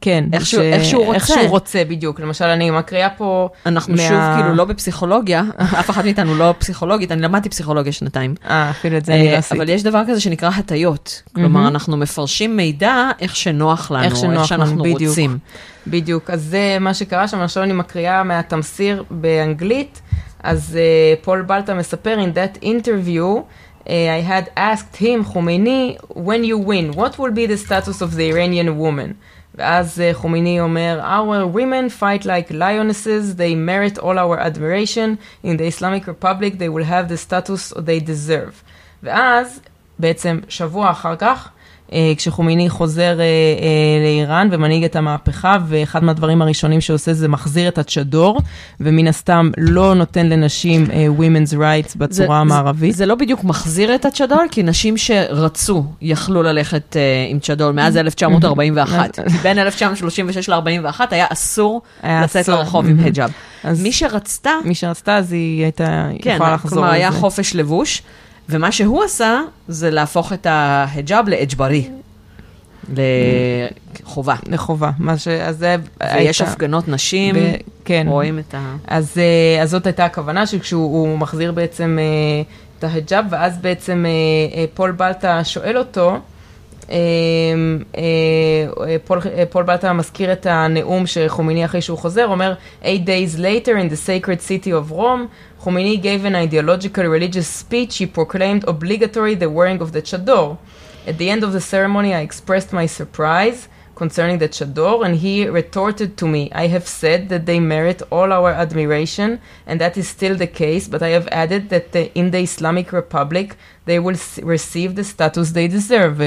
כן, איך ש- איך שהוא איך רוצה. שהוא רוצה, בדיוק. למשל, אני מקריאה פה... אנחנו מה- שוב כאילו לא בפסיכולוגיה, אף אחת מאיתנו לא פסיכולוגית, אני למדתי פסיכולוגיה שנתיים. אה, אפילו את זה אני לא אה, עשיתי. אבל יש דבר כזה שנקרא הטיות. כלומר, אנחנו מפרשים מידע איך שנוח לנו, איך שנוח איך שאנחנו בדיוק. רוצים. בדיוק, אז זה מה שקרה שם, עכשיו אני מקריאה מהתמסיר באנגלית, אז uh, פול בלטה מספר, in that interview, uh, I had asked him, חומייני, when you win, what will be the status of the Iranian woman? ואז uh, חומייני אומר, our women fight like lionesses, they merit all our admiration, in the Islamic Republic they will have the status they deserve. ואז, בעצם שבוע אחר כך, אה, כשחומייני חוזר אה, לאיראן ומנהיג את המהפכה, ואחד מהדברים הראשונים שעושה זה מחזיר את הצ'דור, ומן הסתם לא נותן לנשים Women's Rights בצורה זה, המערבית. זה, זה לא בדיוק מחזיר את הצ'דור, כי נשים שרצו יכלו ללכת עם צ'דור מאז 1941. בין 1936 ל-41 היה אסור לצאת לרחוב עם היג'אב. מי שרצתה... מי שרצתה, אז היא הייתה כן, יכולה לחזור לזה. כן, כלומר, היה חופש לבוש. ומה שהוא עשה, זה להפוך את ההיג'אב לאג'ברי. לחובה. לחובה. מה ש... אז זה... ויש הייתה... הפגנות נשים, ב... כן. רואים את ה... אז, אה, אז זאת הייתה הכוונה, שכשהוא מחזיר בעצם אה, את ההיג'אב, ואז בעצם אה, פול בלטה שואל אותו, פול, פול בלטה מזכיר את הנאום שחומיני אחרי שהוא חוזר, אומר, eight days later in the sacred city of Rome, Khomeini gave an ideological religious speech. He proclaimed obligatory the wearing of the chador. At the end of the ceremony, I expressed my surprise concerning the chador, and he retorted to me, I have said that they merit all our admiration, and that is still the case, but I have added that the, in the Islamic Republic, they will receive the status they deserve.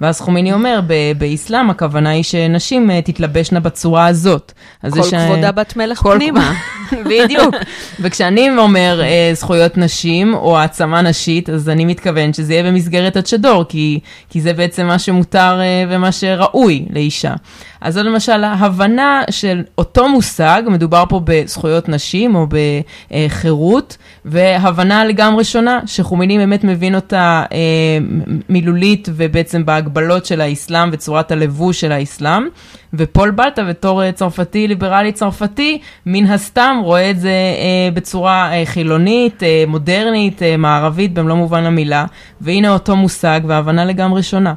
ואז חומיני אומר, באסלאם הכוונה היא שנשים תתלבשנה בצורה הזאת. כל ש... כבודה בת מלך כל... פנימה. בדיוק. וכשאני אומר זכויות נשים או העצמה נשית, אז אני מתכוון שזה יהיה במסגרת הצ'דור, כי, כי זה בעצם מה שמותר ומה שראוי לאישה. אז זו למשל ההבנה של אותו מושג, מדובר פה בזכויות נשים או בחירות, והבנה לגמרי שונה, שחומיני באמת מבין אותה אה, מילולית ובעצם בהגבלות של האסלאם וצורת הלבוש של האסלאם. ופול בלטה בתור אה, צרפתי, ליברלי צרפתי, מן הסתם רואה את זה אה, בצורה אה, חילונית, אה, מודרנית, אה, מערבית במלוא מובן המילה, והנה אותו מושג והבנה לגמרי שונה.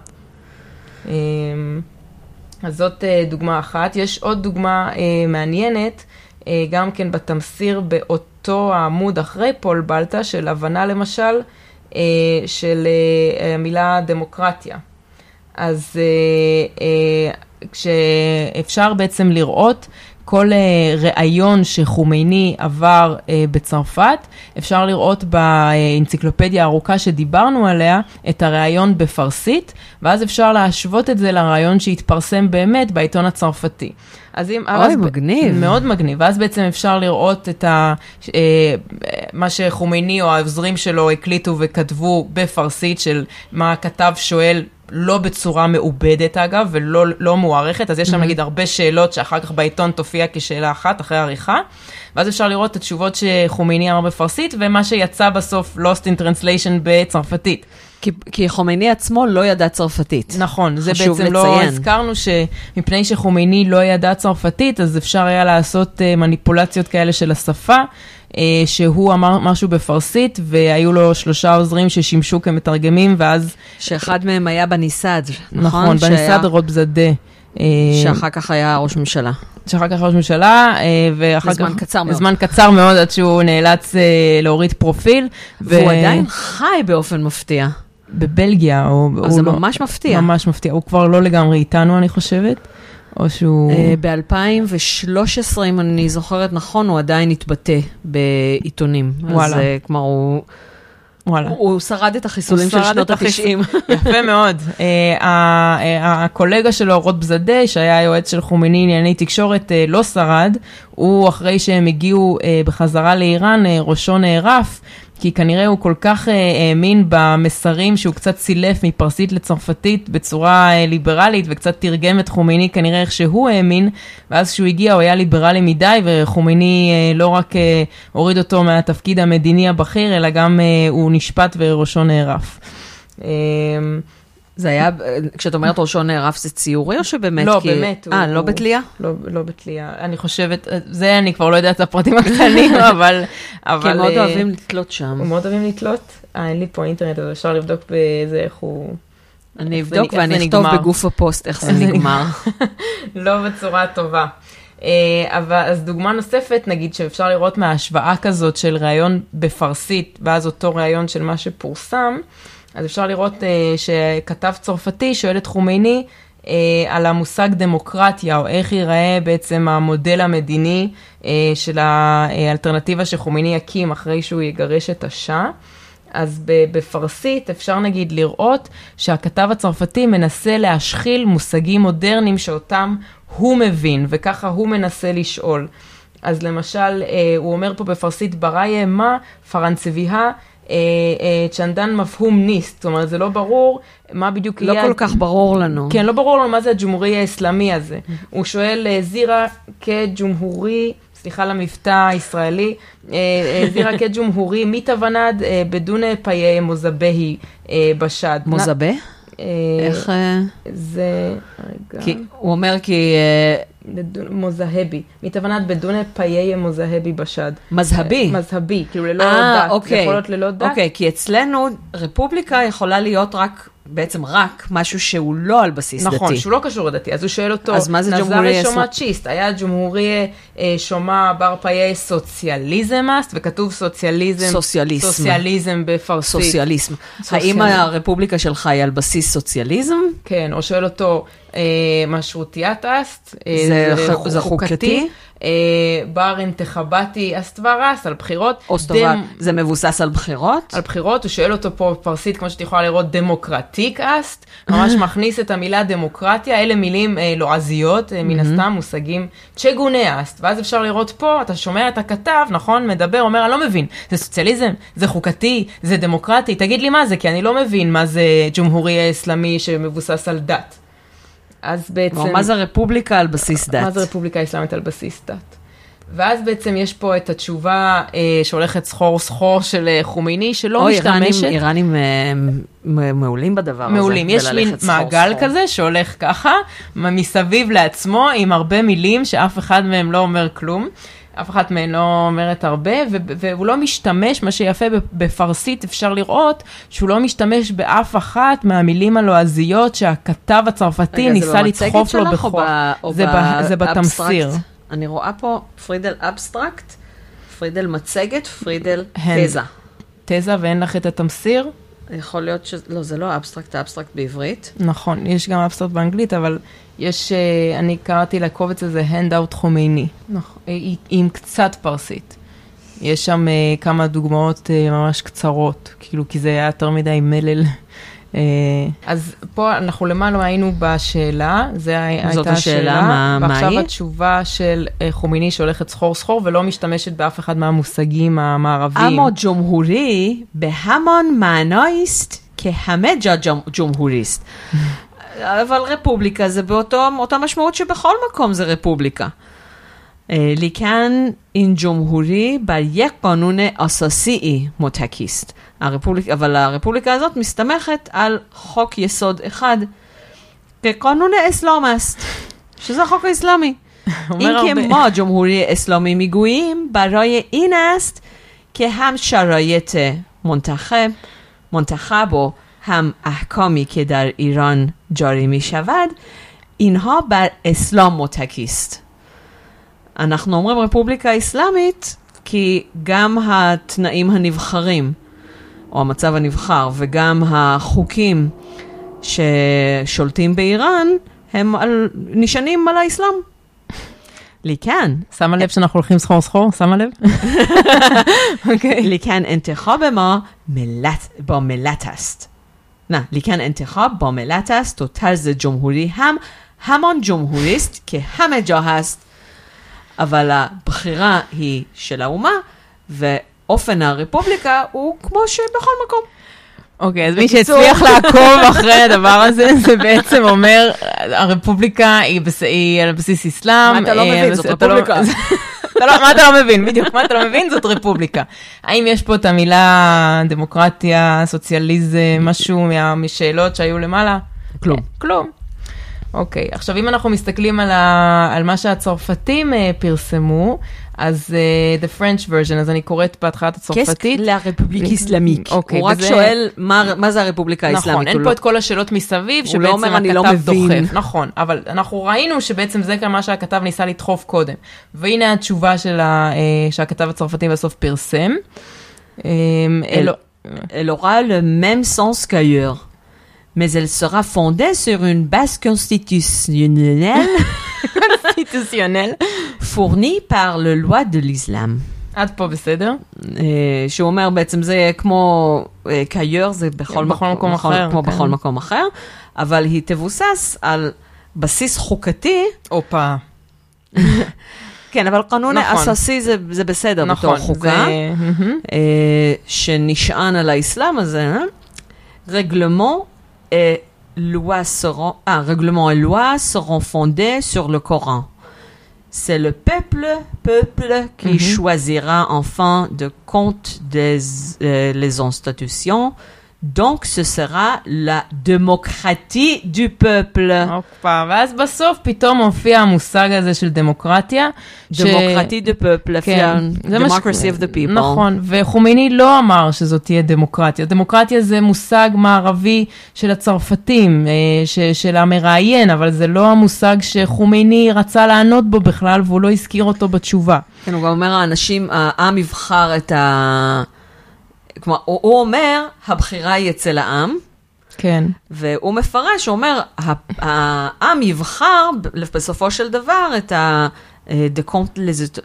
אה, אז זאת uh, דוגמה אחת. יש עוד דוגמה uh, מעניינת, uh, גם כן בתמסיר באותו העמוד אחרי פול בלטה, של הבנה למשל של המילה דמוקרטיה. אז כשאפשר בעצם לראות כל uh, ראיון שחומייני עבר uh, בצרפת, אפשר לראות באנציקלופדיה הארוכה שדיברנו עליה את הראיון בפרסית, ואז אפשר להשוות את זה לראיון שהתפרסם באמת בעיתון הצרפתי. אז אם... אוי, מגניב. מאוד מגניב. ואז בעצם אפשר לראות את ה... אה, מה שחומייני או העוזרים שלו הקליטו וכתבו בפרסית של מה הכתב שואל לא בצורה מעובדת אגב, ולא לא מוערכת, אז יש שם mm-hmm. נגיד הרבה שאלות שאחר כך בעיתון תופיע כשאלה אחת אחרי עריכה, ואז אפשר לראות את התשובות שחומייני אמר בפרסית, ומה שיצא בסוף Lost in Translation בצרפתית. כי, כי חומייני עצמו לא ידע צרפתית. נכון, זה בעצם לציין. לא הזכרנו שמפני שחומייני לא ידע צרפתית, אז אפשר היה לעשות uh, מניפולציות כאלה של השפה. Uh, שהוא אמר משהו בפרסית, והיו לו שלושה עוזרים ששימשו כמתרגמים, ואז... שאחד מהם היה בניסד, נכון? נכון, בניסד רובזדה. אה, שאחר כך היה ראש ממשלה. שאחר כך ראש ממשלה, ואחר כך... זמן קצר מאוד. זמן קצר מאוד עד שהוא נאלץ להוריד פרופיל. והוא עדיין חי באופן מפתיע. בבלגיה, או... אז זה לא, ממש מפתיע. ממש מפתיע. הוא כבר לא לגמרי איתנו, אני חושבת. או שהוא... Uh, ב-2013, אם אני זוכרת נכון, הוא עדיין התבטא בעיתונים. וואלה. אז uh, כלומר, הוא... וואלה. הוא, שרד את החיסולים של שנות ה-90. יפה מאוד. uh, הקולגה שלו, רוט בזדה, שהיה יועץ של חומייני ענייני תקשורת, לא שרד. הוא, אחרי שהם הגיעו בחזרה לאיראן, ראשו נערף. כי כנראה הוא כל כך אה, האמין במסרים שהוא קצת סילף מפרסית לצרפתית בצורה אה, ליברלית וקצת תרגם את חומייני כנראה איך שהוא האמין, ואז כשהוא הגיע הוא היה ליברלי מדי וחומייני אה, לא רק הוריד אותו מהתפקיד המדיני הבכיר, אלא גם הוא נשפט וראשו נערף. זה היה, כשאת אומרת ראשו נערף זה ציורי או שבאמת? לא, כי... באמת. אה, לא בתלייה? לא, לא בתלייה. אני חושבת, זה אני כבר לא יודעת את הפרטים הקטנים, אבל... אבל כי הם מאוד אוהבים לתלות שם. הם מאוד אוהבים לתלות? אה, אין לי פה אינטרנט, אבל אפשר לבדוק בזה איך הוא... אני אבדוק ואני אכתוב בגוף הפוסט איך זה נגמר. לא בצורה טובה. אה, אבל אז דוגמה נוספת, נגיד שאפשר לראות מההשוואה כזאת של ראיון בפרסית, ואז אותו ראיון של מה שפורסם, אז אפשר לראות uh, שכתב צרפתי שואל את חומייני uh, על המושג דמוקרטיה, או איך ייראה בעצם המודל המדיני uh, של האלטרנטיבה שחומייני יקים אחרי שהוא יגרש את השאה. אז בפרסית אפשר נגיד לראות שהכתב הצרפתי מנסה להשחיל מושגים מודרניים שאותם הוא מבין, וככה הוא מנסה לשאול. אז למשל, אה, הוא אומר פה בפרסית, בראיה מה פרנצביה אה, אה, צ'נדן מפהום ניסט, זאת אומרת, זה לא ברור מה בדיוק לא כל כך ברור לנו. כן, לא ברור לנו מה זה הג'ומהורי האסלאמי הזה. הוא שואל, אה, זירה כג'ומהורי, סליחה על המבטא הישראלי, אה, אה, זירה כג'ומהורי, מיתוונד אה, בדונה פאי מוזבהי אה, בשד. מוזבה? אה, איך... אה, זה, רגע, הוא אומר כי... אה, מוזהבי, מתונת בדונה פאי מוזהבי בשד. מזהבי. מזהבי, כאילו ללא אה, דת, אוקיי. יכול להיות ללא דת. אוקיי, כי אצלנו רפובליקה יכולה להיות רק, בעצם רק, משהו שהוא לא על בסיס דתי. נכון, שהוא לא קשור לדתי, אז הוא שואל אותו, אז מה זה ג'ומהורי נזרי? שומע צ'יסט, היה ג'ומהורי אה, שומע בר פאי סוציאליזמאסט, וכתוב סוציאליזם, סוציאליסם. סוציאליזם בפרסית. סוציאליסם. סוציאליזם. האם הרפובליקה שלך היא על בסיס סוציאליזם? כן, או שואל אותו, אה, משרותיית אסט, אה, זה חוקתי? אה, בר אינתחבתי אסטוורס, על בחירות. זה מבוסס על בחירות? על בחירות, הוא שואל אותו פה בפרסית, כמו שאת יכולה לראות, דמוקרטיק אסט, ממש מכניס את המילה דמוקרטיה, אלה מילים לועזיות, מן הסתם, מושגים צ'גונה אסט, ואז אפשר לראות פה, אתה שומע את הכתב, נכון, מדבר, אומר, אני לא מבין, זה סוציאליזם, זה חוקתי, זה דמוקרטי, תגיד לי מה זה, כי אני לא מבין מה זה ג'ומהורי אסלאמי שמבוסס על דת. אז בעצם... מה זה רפובליקה על בסיס דת? מה זה רפובליקה אסלאמית על בסיס דת. ואז בעצם יש פה את התשובה אה, שהולכת סחור סחור של אה, חומייני, שלא או משתמשת. איראנים, איראנים אה, מעולים בדבר הזה. מעולים. יש מין מעגל סחור. כזה שהולך ככה, מסביב לעצמו, עם הרבה מילים שאף אחד מהם לא אומר כלום. אף אחת מהן לא אומרת הרבה, והוא לא משתמש, מה שיפה בפרסית אפשר לראות, שהוא לא משתמש באף אחת מהמילים הלועזיות שהכתב הצרפתי רגע, ניסה זה לדחוף לו שלך או בכוח. ב- או זה, זה בתמסיר. אני רואה פה פרידל אבסטרקט, פרידל מצגת, פרידל. תזה. תזה ואין לך את התמסיר? יכול להיות ש... לא, זה לא אבסטרקט, האבסטרקט בעברית. נכון, יש גם אבסטרקט באנגלית, אבל יש, אה, אני קראתי לקובץ הזה handout חומייני, נכון. אה, עם קצת פרסית. יש שם אה, כמה דוגמאות ממש קצרות, כאילו, כי זה היה יותר מדי מלל. אז פה אנחנו למעלה היינו בשאלה, זו הייתה השאלה. זאת השאלה, מה, מה היא? של חומיני שהולכת סחור סחור ולא משתמשת באף אחד מהמושגים המערביים. אמו ג'ומהורי בהמון מענויסט כהמג'ה ג'ומהוריסט. אבל רפובליקה זה באותה משמעות שבכל מקום זה רפובליקה. ליקן אין ג'ומהורי בייק פנונה قانون מותקיסט. אבל הרפובליקה הזאת מסתמכת על חוק יסוד אחד כקנונה אסלאמאסט, שזה החוק האסלאמי אם כמו ג'ומהורי אסלאמי מגויים, می‌گوییم אינאסט, כהם שרייטה که هم شرایط هم احکامی که در ایران جاری می شود اینها بر اسلام متکی است. אנחנו אומרים רפובליקה אסלאמית כי גם התנאים הנבחרים, או המצב הנבחר, וגם החוקים ששולטים באיראן, הם על, נשענים על האסלאם. לכן, שמה לב שאנחנו הולכים סחור סחור? שמה לב? אוקיי. لیکن انتخاب ما ملت با ملت است نه لیکن انتخاب با ملت است و طرز جمهوری هم همان جمهوری است که همه جا هست אבל הבחירה היא של האומה ואופן הרפובליקה הוא כמו שבכל מקום. אוקיי, אז מי בקיצור- שהצליח לעקוב אחרי הדבר הזה, זה בעצם אומר, הרפובליקה היא בס- היא על בסיס אסלאם. מה אתה לא אה, מבין? בס- זאת אתה לא- רפובליקה. לא- מה אתה לא מבין? בדיוק, מה אתה לא מבין? זאת רפובליקה. האם יש פה את המילה דמוקרטיה, סוציאליזם, משהו משאלות שהיו למעלה? כלום. אה, כלום. אוקיי, עכשיו אם אנחנו מסתכלים על, ה, על מה שהצרפתים uh, פרסמו, אז uh, the French version, אז אני קוראת בהתחלת הצרפתית. לרפובליק איסלאמיק. אוקיי, הוא רק וזה- שואל מה מה זה הרפובליקה האסלאמית. נכון, אין פה לא- את כל השאלות מסביב, שבעצם לא אומר, "אני לא הכתב מבין". דוחף. נכון, אבל אנחנו ראינו שבעצם זה גם מה שהכתב ניסה לדחוף קודם. והנה התשובה של ה, אה, שהכתב הצרפתי בסוף פרסם. אה, אלו- Elle aura le même sens qu'ailleurs. Mais elle sera fondée sur une base constitutionnelle קונסטיטוציונל. fournie par le loi de l'islam. עד פה בסדר. שהוא אומר בעצם זה כמו קייר, זה בכל, בכל מקום בכל- אחר, כמו כן. בכל מקום אחר, אבל היא תבוסס על בסיס חוקתי, הופה. כן, אבל קנון נכון. אססי זה, זה בסדר נכון. בתור חוקה, זה- שנשען על האסלאם הזה, אה? loi seront, un règlement et loi seront fondés sur le Coran. C'est le peuple, peuple qui mhm. choisira en fin de compte des, euh, les institutions Donc, ce sera la démocratie du peuple. הופה, ואז בסוף פתאום מופיע המושג הזה של דמוקרטיה. ש- Démocratie du peuple, כן, ש- democracy of the people. נכון, וחומייני לא אמר שזאת תהיה דמוקרטיה. דמוקרטיה זה מושג מערבי של הצרפתים, אה, ש- של המראיין, אבל זה לא המושג שחומייני רצה לענות בו בכלל, והוא לא הזכיר אותו בתשובה. כן, הוא גם אומר, האנשים, העם יבחר את ה... כלומר, הוא, הוא אומר, הבחירה היא אצל העם, כן, והוא מפרש, הוא אומר, "ה- העם יבחר בסופו של דבר את ה... compte les...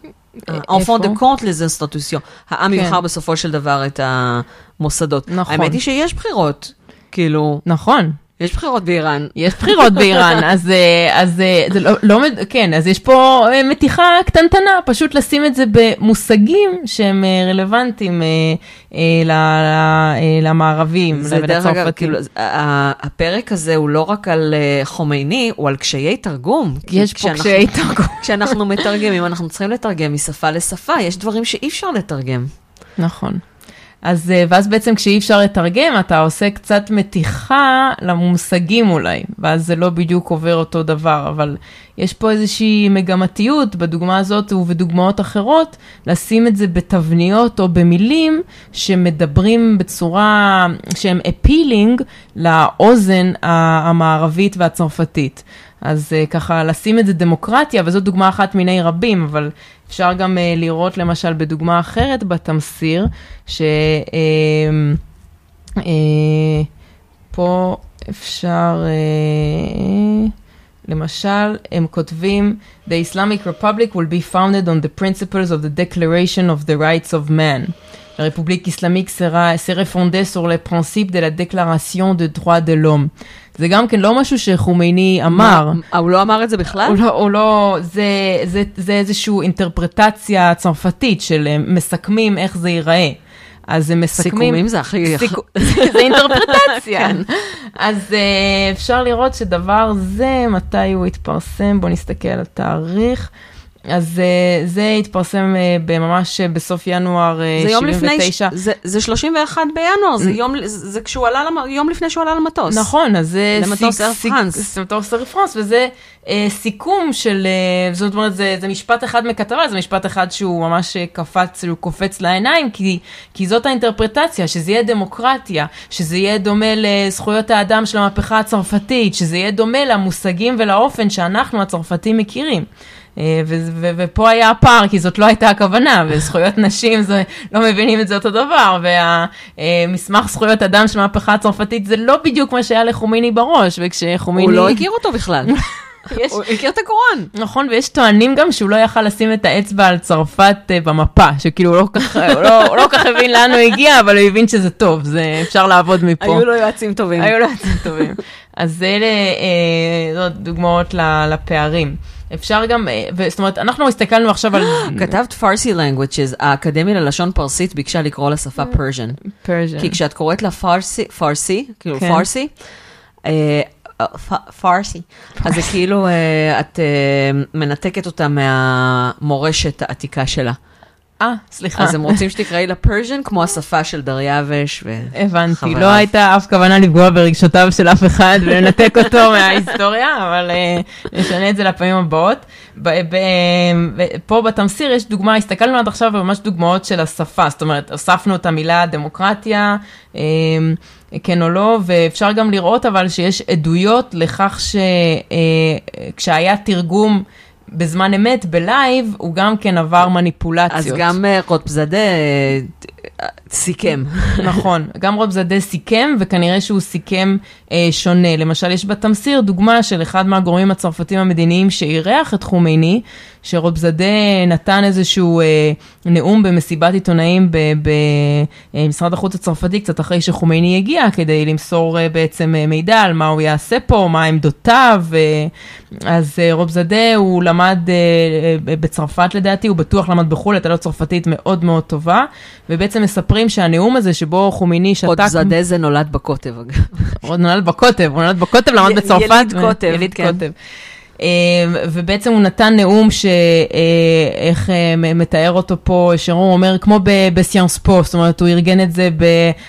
enfant de compte les institutions. העם כן. יבחר בסופו של דבר את המוסדות. נכון. האמת היא שיש בחירות, כאילו, נכון. יש בחירות באיראן. יש בחירות באיראן, אז, אה, אז אה, זה לא, לא, כן, אז יש פה אה, מתיחה קטנטנה, פשוט לשים את זה במושגים שהם רלוונטיים למערבים, זה דרך אגב. כאילו, הפרק הזה הוא לא רק על חומייני, הוא על קשיי תרגום. יש פה קשיי תרגום. כשאנחנו מתרגמים, אנחנו צריכים לתרגם משפה לשפה, יש דברים שאי אפשר לתרגם. נכון. אז, אה, ואז בעצם כשאי אפשר לתרגם, אתה עושה קצת מתיחה למושגים אולי, ואז זה לא בדיוק עובר אותו דבר, אבל יש פה איזושהי מגמתיות בדוגמה הזאת ובדוגמאות אחרות, לשים את זה בתבניות או במילים שמדברים בצורה, שהם אפילינג לאוזן המערבית והצרפתית. אז uh, ככה לשים את זה דמוקרטיה, וזו דוגמה אחת מיני רבים, אבל אפשר גם uh, לראות למשל בדוגמה אחרת בתמסיר, uh, uh, פה אפשר, uh, למשל, הם כותבים, The Islamic Republic will be founded on the principles of the Declaration of the Rights of Man. La République islamique sera, serait fondée sur les principes de la Déclaration de droits de l'homme. זה גם כן לא משהו שחומייני אמר. מה, הוא לא אמר את זה בכלל? הוא לא, הוא לא, זה, זה, זה איזושהי אינטרפרטציה צרפתית של מסכמים איך זה ייראה. אז הם מסכמים... סיכומים זה הכי... סיכו- זה אינטרפרטציה. אז uh, אפשר לראות שדבר זה, מתי הוא התפרסם, בואו נסתכל על התאריך. אז uh, זה התפרסם uh, ממש בסוף ינואר uh, זה יום לפני, 79. זה, זה 31 בינואר, זה יום, זה, זה כשהוא עלה, יום לפני שהוא עלה למטוס. נכון, אז זה למטוס סיק- פרנס. זה מטוס אייר פרנס, וזה אה, סיכום של, אה, זאת אומרת, זה, זה משפט אחד מכתבה, זה משפט אחד שהוא ממש אה, קפץ, הוא קופץ לעיניים, כי, כי זאת האינטרפרטציה, שזה יהיה דמוקרטיה, שזה יהיה דומה לזכויות האדם של המהפכה הצרפתית, שזה יהיה דומה למושגים ולאופן שאנחנו הצרפתים מכירים. אה, ופה היה הפער, כי זאת לא הייתה הכוונה, וזכויות נשים, זה, לא מבינים את זה אותו דבר, והמסמך זכויות אדם של המהפכה הצרפתית זה לא בדיוק מה שהיה לחומייני בראש, וכשחומייני... הוא לא הכיר אותו בכלל. יש, הוא הכיר את הקוראן. נכון, ויש טוענים גם שהוא לא יכל לשים את האצבע על צרפת אה, במפה, שכאילו הוא לא כל כך, לא, לא כך הבין לאן הוא הגיע, אבל הוא הבין שזה טוב, זה אפשר לעבוד מפה. היו לו יועצים טובים. היו לו יועצים טובים. אז אלה אה, דוגמאות לפערים. אפשר גם, אה, זאת אומרת, אנחנו הסתכלנו עכשיו על... כתבת פרסי languages, האקדמיה ללשון פרסית ביקשה לקרוא לשפה פרז'ן. Persian. כי כשאת קוראת לה פרסי, פרסי, כאילו כן. פרסי, אה, אה, פרסי, אז זה כאילו את מנתקת אותה מהמורשת העתיקה שלה. אה, סליחה. אז הם רוצים שתקראי לה פרז'ן כמו השפה של דריווש ו... הבנתי. לא הייתה אף כוונה לפגוע ברגשותיו של אף אחד ולנתק אותו מההיסטוריה, אבל אה, נשנה את זה לפעמים הבאות. פה בתמסיר יש דוגמה, הסתכלנו עד עכשיו ממש דוגמאות של השפה, זאת אומרת, הוספנו את המילה דמוקרטיה, אה, כן או לא, ואפשר גם לראות אבל שיש עדויות לכך שכשהיה תרגום בזמן אמת, בלייב, הוא גם כן עבר מניפולציות. אז גם אה, רוטבזאדה אה, סיכם. נכון, גם רוב זאדה סיכם, וכנראה שהוא סיכם אה, שונה. למשל, יש בתמסיר דוגמה של אחד מהגורמים הצרפתים המדיניים שאירח את חומייני, שרוב זאדה נתן איזשהו אה, נאום במסיבת עיתונאים במשרד החוץ הצרפתי, קצת אחרי שחומייני הגיע, כדי למסור אה, בעצם אה, מידע על מה הוא יעשה פה, מה עמדותיו. אה, אז אה, רוב זאדה, הוא למד אה, אה, בצרפת לדעתי, הוא בטוח למד בחו"ל, הייתה לו צרפתית מאוד מאוד טובה, ובעצם מספרים שהנאום הזה שבו חומייני שתק... עוד זאדה זה נולד בקוטב, אגב. הוא נולד בקוטב, הוא נולד בקוטב, למד בצרפת. יליד קוטב, יליד כן. קוטב. אה, ובעצם הוא נתן נאום שאיך מתאר אותו פה, שרון אומר, כמו בסיאנס פו, זאת אומרת, הוא ארגן את זה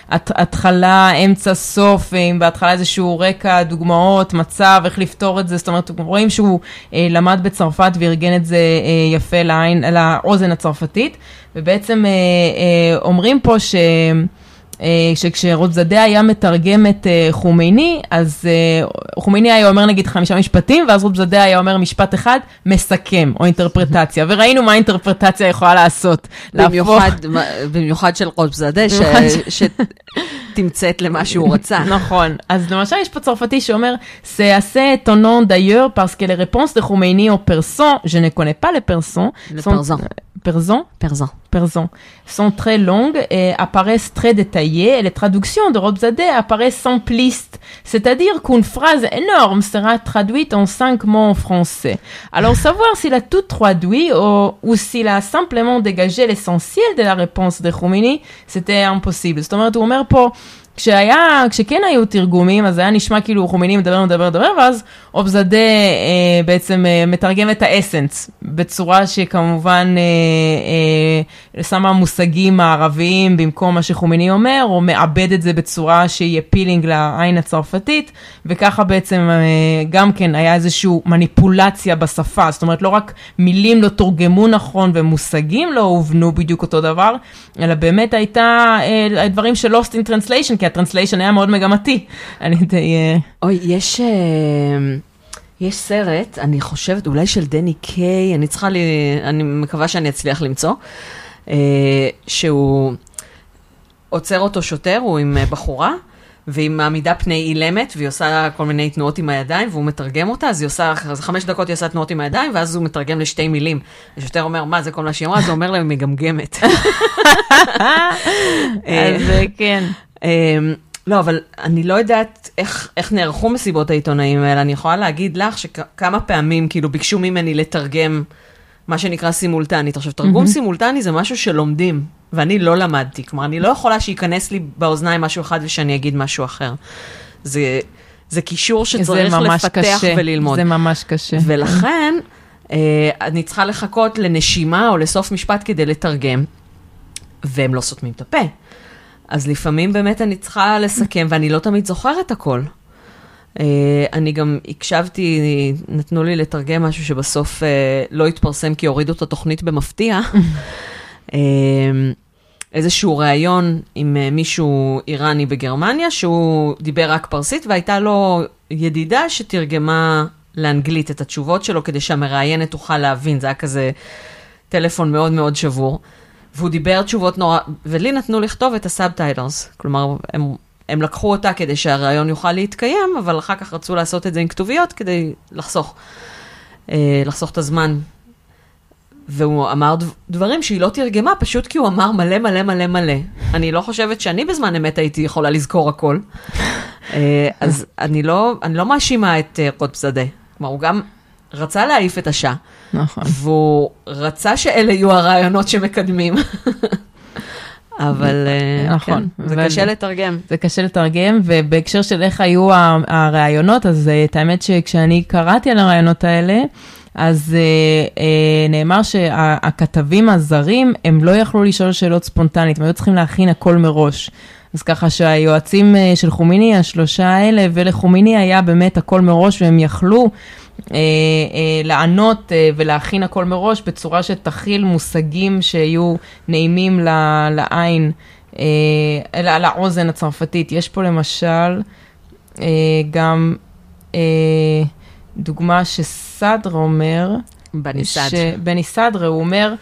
בהתחלה, אמצע, סוף, עם בהתחלה איזשהו רקע, דוגמאות, מצב, איך לפתור את זה, זאת אומרת, רואים שהוא אה, למד בצרפת וארגן את זה אה, יפה לעין, לאוזן הצרפתית, ובעצם אומרים פה ש... שכשרודזאדה היה מתרגם את חומייני, אז חומייני היה אומר נגיד חמישה משפטים, ואז רודזאדה היה אומר משפט אחד, מסכם, או אינטרפרטציה, וראינו מה האינטרפרטציה יכולה לעשות. במיוחד, במיוחד של רודזאדה, שתמצאת למה שהוא רצה. נכון, אז למשל יש פה צרפתי שאומר, parce que les réponses de Khomeini au persan, je ne connais pas les persans, le persan. Persan Persan. Persan. Sont très longues et apparaissent très détaillées et les traductions de Robzadeh apparaissent simplistes. C'est-à-dire qu'une phrase énorme sera traduite en cinq mots en français. Alors savoir s'il a tout traduit ou, ou s'il a simplement dégagé l'essentiel de la réponse de Khomeini, c'était impossible. זאת אומרת, הוא אומר פה, כשהיה, כשכן היו תרגומים, אז היה נשמע כאילו חומייני מדבר, מדבר, מדבר, ואז קוטבזאדה אה, בעצם אה, מתרגם את ה essence, בצורה שכמובן אה, אה, שמה מושגים מערביים במקום מה שחומייני אומר, או מעבד את זה בצורה שהיא appealing לעין הצרפתית, וככה בעצם אה, גם כן היה איזושהי מניפולציה בשפה, זאת אומרת לא רק מילים לא תורגמו נכון ומושגים לא הובנו בדיוק אותו דבר, אלא באמת הייתה אה, דברים של lost in translation, כי ה translation היה מאוד מגמתי על ידי... אוי, יש, יש סרט, אני חושבת, אולי של דני קיי, אני צריכה, לי, אני מקווה שאני אצליח למצוא, שהוא עוצר אותו שוטר, הוא עם בחורה, והיא מעמידה פני אילמת, והיא עושה כל מיני תנועות עם הידיים, והוא מתרגם אותה, אז היא עושה, אז חמש דקות היא עושה תנועות עם הידיים, ואז הוא מתרגם לשתי מילים. השוטר אומר, מה, זה כל מה שהיא אמרה? אז הוא אומר לה, מגמגמת. אז כן. לא, אבל אני לא יודעת איך, איך נערכו מסיבות העיתונאים האלה. אני יכולה להגיד לך שכמה פעמים כאילו ביקשו ממני לתרגם מה שנקרא סימולטנית. עכשיו, תרגום mm-hmm. סימולטני זה משהו שלומדים, ואני לא למדתי. כלומר, אני לא יכולה שייכנס לי באוזניים משהו אחד ושאני אגיד משהו אחר. זה, זה קישור שצריך לפתח קשה. וללמוד. זה ממש קשה. ולכן, אה, אני צריכה לחכות לנשימה או לסוף משפט כדי לתרגם, והם לא סותמים את הפה. אז לפעמים באמת אני צריכה לסכם, ואני לא תמיד זוכרת הכל. Uh, אני גם הקשבתי, נתנו לי לתרגם משהו שבסוף uh, לא התפרסם כי הורידו את התוכנית במפתיע. uh, איזשהו ראיון עם מישהו איראני בגרמניה, שהוא דיבר רק פרסית, והייתה לו ידידה שתרגמה לאנגלית את התשובות שלו, כדי שהמראיינת תוכל להבין, זה היה כזה טלפון מאוד מאוד שבור. והוא דיבר תשובות נורא, ולי נתנו לכתוב את ה subtitles. כלומר, הם, הם לקחו אותה כדי שהרעיון יוכל להתקיים, אבל אחר כך רצו לעשות את זה עם כתוביות כדי לחסוך, אה, לחסוך את הזמן. והוא אמר דברים שהיא לא תרגמה, פשוט כי הוא אמר מלא מלא מלא מלא. אני לא חושבת שאני בזמן אמת הייתי יכולה לזכור הכל. אה, אז אני לא, אני לא מאשימה את אה, קוטבזאדה. כלומר, הוא גם רצה להעיף את השעה. נכון. והוא רצה שאלה יהיו הרעיונות שמקדמים. אבל נכון, כן, זה קשה לתרגם. זה קשה לתרגם, ובהקשר של איך היו הרעיונות, אז את האמת שכשאני קראתי על הרעיונות האלה, אז אה, אה, נאמר שהכתבים הזרים, הם לא יכלו לשאול שאלות ספונטנית, הם היו צריכים להכין הכל מראש. אז ככה שהיועצים של חומיני, השלושה האלה, ולחומיני היה באמת הכל מראש, והם יכלו אה, אה, לענות אה, ולהכין הכל מראש בצורה שתכיל מושגים שיהיו נעימים ל, לעין, אה, לאוזן הצרפתית. יש פה למשל אה, גם אה, דוגמה שסדרה אומר, בניסד. בניסדרה, הוא אומר,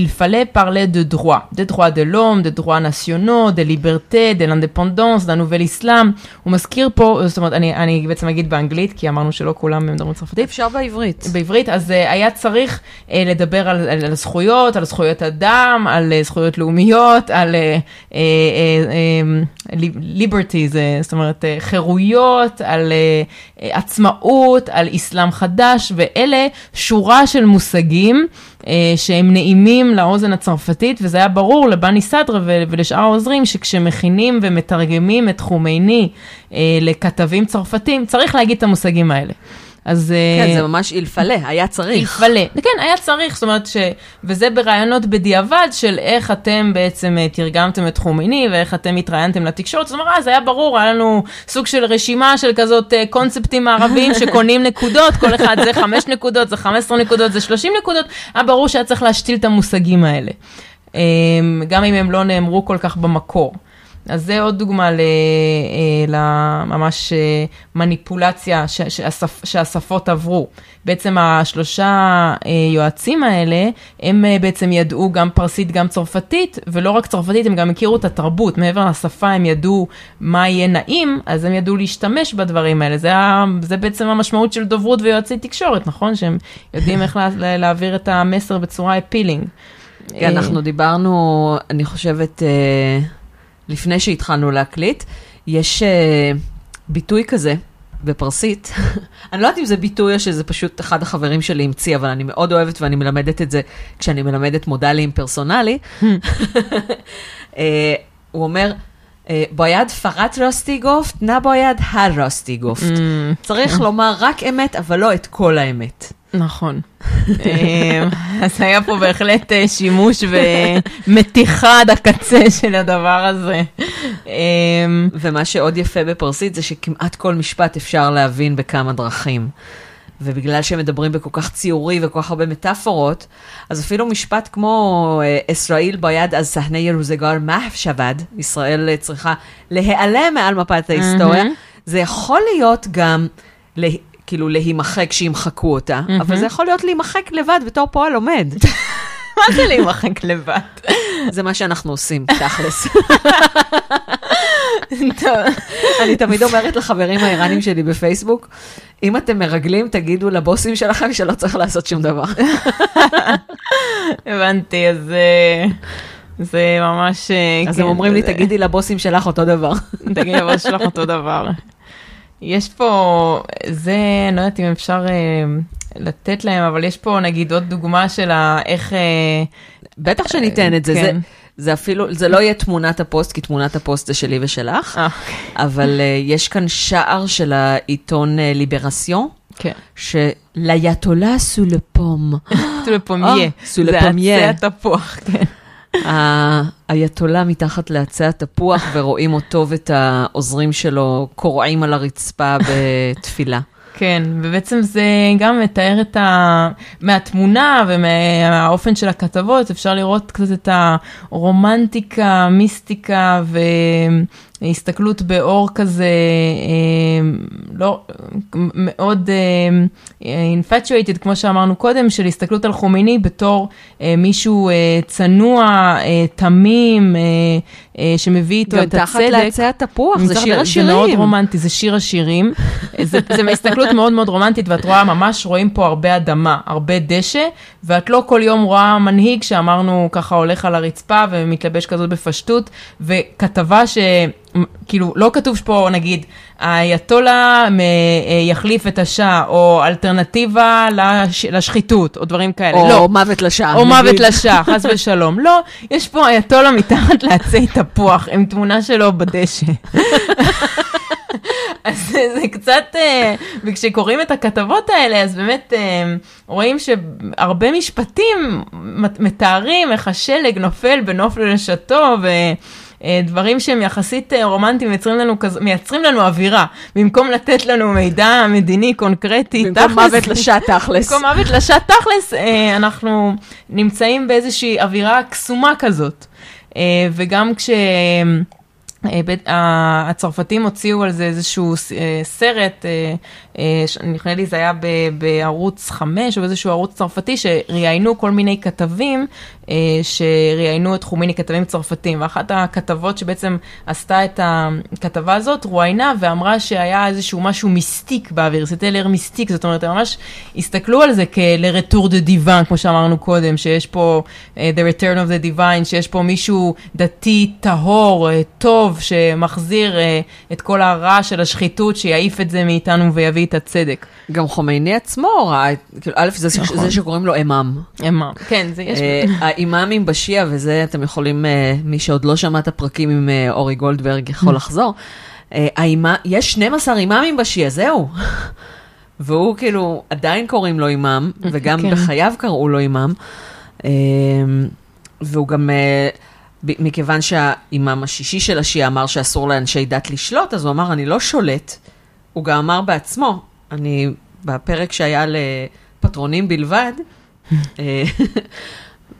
il fallait parler de droit, des droits de l'homme, des droits nationaux, de liberté, de l'indépendance, d'un nouvel islam. הוא מזכיר פה, זאת אומרת, אני, אני בעצם אגיד באנגלית, כי אמרנו שלא כולם מדברים צרפתית. אפשר בעברית. בעברית, אז uh, היה צריך uh, לדבר על, על, על זכויות, על זכויות אדם, על uh, זכויות לאומיות, על uh, uh, uh, uh, זה, זאת אומרת, uh, חירויות, על uh, uh, עצמאות, על אסלאם חדש, ואלה שורה של מושגים. שהם נעימים לאוזן הצרפתית, וזה היה ברור לבני סדרה ולשאר העוזרים, שכשמכינים ומתרגמים את חומייני אה, לכתבים צרפתים, צריך להגיד את המושגים האלה. אז... כן, זה ממש אילפלה, היה צריך. אילפלה, כן, היה צריך, זאת אומרת ש... וזה ברעיונות בדיעבד של איך אתם בעצם אה, תרגמתם את חומיני ואיך אתם התראיינתם לתקשורת, זאת אומרת, אז היה ברור, היה לנו סוג של רשימה של כזאת אה, קונספטים מערביים שקונים נקודות, כל אחד זה חמש נקודות, זה חמש עשרה נקודות, זה שלושים נקודות, היה ברור שהיה צריך להשתיל את המושגים האלה. גם אם הם לא נאמרו כל כך במקור. אז זה עוד דוגמה אה, לממש אה, מניפולציה שהשפות עברו. בעצם השלושה אה, יועצים האלה, הם בעצם ידעו גם פרסית, גם צרפתית, ולא רק צרפתית, הם גם הכירו את התרבות. מעבר לשפה הם ידעו מה יהיה נעים, אז הם ידעו להשתמש בדברים האלה. זה, זה בעצם המשמעות של דוברות ויועצי תקשורת, נכון? שהם יודעים איך לה, להעביר את המסר בצורה אפילינג. כן, אנחנו דיברנו, אני חושבת... לפני שהתחלנו להקליט, יש uh, ביטוי כזה בפרסית. אני לא יודעת אם זה ביטוי או שזה פשוט אחד החברים שלי המציא, אבל אני מאוד אוהבת ואני מלמדת את זה כשאני מלמדת מודלים פרסונלי. uh, הוא אומר, אה, בויד פרט רוסטיגופט, נא בויד הרוסטיגופט. Mm. צריך לומר רק אמת, אבל לא את כל האמת. נכון. אמ, אז היה פה בהחלט אה, שימוש ומתיחה עד הקצה של הדבר הזה. אמ, ומה שעוד יפה בפרסית זה שכמעט כל משפט אפשר להבין בכמה דרכים. ובגלל שהם מדברים בכל כך ציורי וכל כך הרבה מטאפורות, אז אפילו משפט כמו ישראל אה, ביד אז סהנה ירוזגר מהף שבד, ישראל צריכה להיעלם מעל מפת ההיסטוריה, mm-hmm. זה יכול להיות גם כאילו להימחק שימחקו אותה, mm-hmm. אבל זה יכול להיות להימחק לבד בתור פועל עומד. מה זה להימחק לבד? זה מה שאנחנו עושים, תכלס. אני תמיד אומרת לחברים האיראנים שלי בפייסבוק, אם אתם מרגלים, תגידו לבוסים שלכם שלא צריך לעשות שום דבר. הבנתי, אז... אה, זה ממש... אה, אז הם כן, אומרים לי, תגידי לבוסים שלך אותו דבר. תגידי לבוס שלך אותו דבר. יש פה, זה, אני לא יודעת אם אפשר אה, לתת להם, אבל יש פה נגיד עוד דוגמה של איך... אה, בטח שניתן את זה, כן. זה, זה אפילו, זה לא יהיה תמונת הפוסט, כי תמונת הפוסט זה שלי ושלך, אה. אבל אה, יש כאן שער של העיתון אה, ליברסיון. כן. שלאייתולה סו לפום. סו לפומיה. סו לפומיה. זה התפוח, כן. האייתולה מתחת לעצי התפוח, ורואים אותו ואת העוזרים שלו קורעים על הרצפה בתפילה. כן, ובעצם זה גם מתאר את ה... מהתמונה ומהאופן של הכתבות, אפשר לראות קצת את הרומנטיקה, מיסטיקה ו... הסתכלות באור כזה, אה, לא, מאוד אה, infatuated, כמו שאמרנו קודם, של הסתכלות על חומיני בתור אה, מישהו צנוע, תמים, שמביא איתו את הצדק. גם תחת לעצי התפוח, זה שיר השירים. זה מאוד רומנטי, זה שיר השירים. זה, זה הסתכלות מאוד מאוד רומנטית, ואת רואה, ממש רואים פה הרבה אדמה, הרבה דשא, ואת לא כל יום רואה מנהיג שאמרנו ככה הולך על הרצפה ומתלבש כזאת בפשטות, וכתבה ש... כאילו, לא כתוב פה, נגיד, האייתולה אה, יחליף את השאה, או אלטרנטיבה לש, לשחיתות, או דברים כאלה. או לא. מוות לשעה. או נגיד. מוות לשעה, חס ושלום. לא, יש פה אייתולה מתחת לעצי תפוח, עם תמונה שלו בדשא. אז זה, קצת, אה, וכשקוראים את הכתבות האלה, אז באמת אה, רואים שהרבה משפטים מתארים איך השלג נופל בנוף לרשתו, ו... אה, דברים שהם יחסית אה, רומנטיים מייצרים לנו, כז... מייצרים לנו אווירה, במקום לתת לנו מידע מדיני קונקרטי, במקום תכלס, מוות לשעה תכלס. במקום מוות לשעה תכלס, אה, אנחנו נמצאים באיזושהי אווירה קסומה כזאת. וגם כש... הצרפתים הוציאו על זה איזשהו סרט, אה, אה, נדמה לי זה היה בערוץ 5 או איזשהו ערוץ צרפתי, שראיינו כל מיני כתבים, שראיינו את חומיני כתבים צרפתים, ואחת הכתבות שבעצם עשתה את הכתבה הזאת, רואיינה ואמרה שהיה איזשהו משהו מיסטיק באוויר, סטלר מיסטיק, זאת אומרת, הם ממש הסתכלו על זה כ-לרטור דה דיוון, כמו שאמרנו קודם, שיש פה uh, The Return of the Divine, שיש פה מישהו דתי טהור, uh, טוב, שמחזיר uh, את כל הרע של השחיתות, שיעיף את זה מאיתנו ויביא את הצדק. גם חומייני עצמו ראה, כאילו, א', זה, נכון. זה שקוראים לו אמם. אמר, כן, זה יש... האימאמים בשיעה, וזה אתם יכולים, אה, מי שעוד לא שמע את הפרקים עם אה, אורי גולדברג יכול לחזור. אה, האימה- יש 12 אימאמים בשיעה, זהו. והוא כאילו, עדיין קוראים לו אימאם, וגם כן. בחייו קראו לו אימאם. והוא גם, מכיוון שהאימאם השישי של השיעה אמר שאסור לאנשי דת לשלוט, אז הוא אמר, אני לא שולט. הוא גם אמר בעצמו, אני, בפרק שהיה לפטרונים בלבד, אה,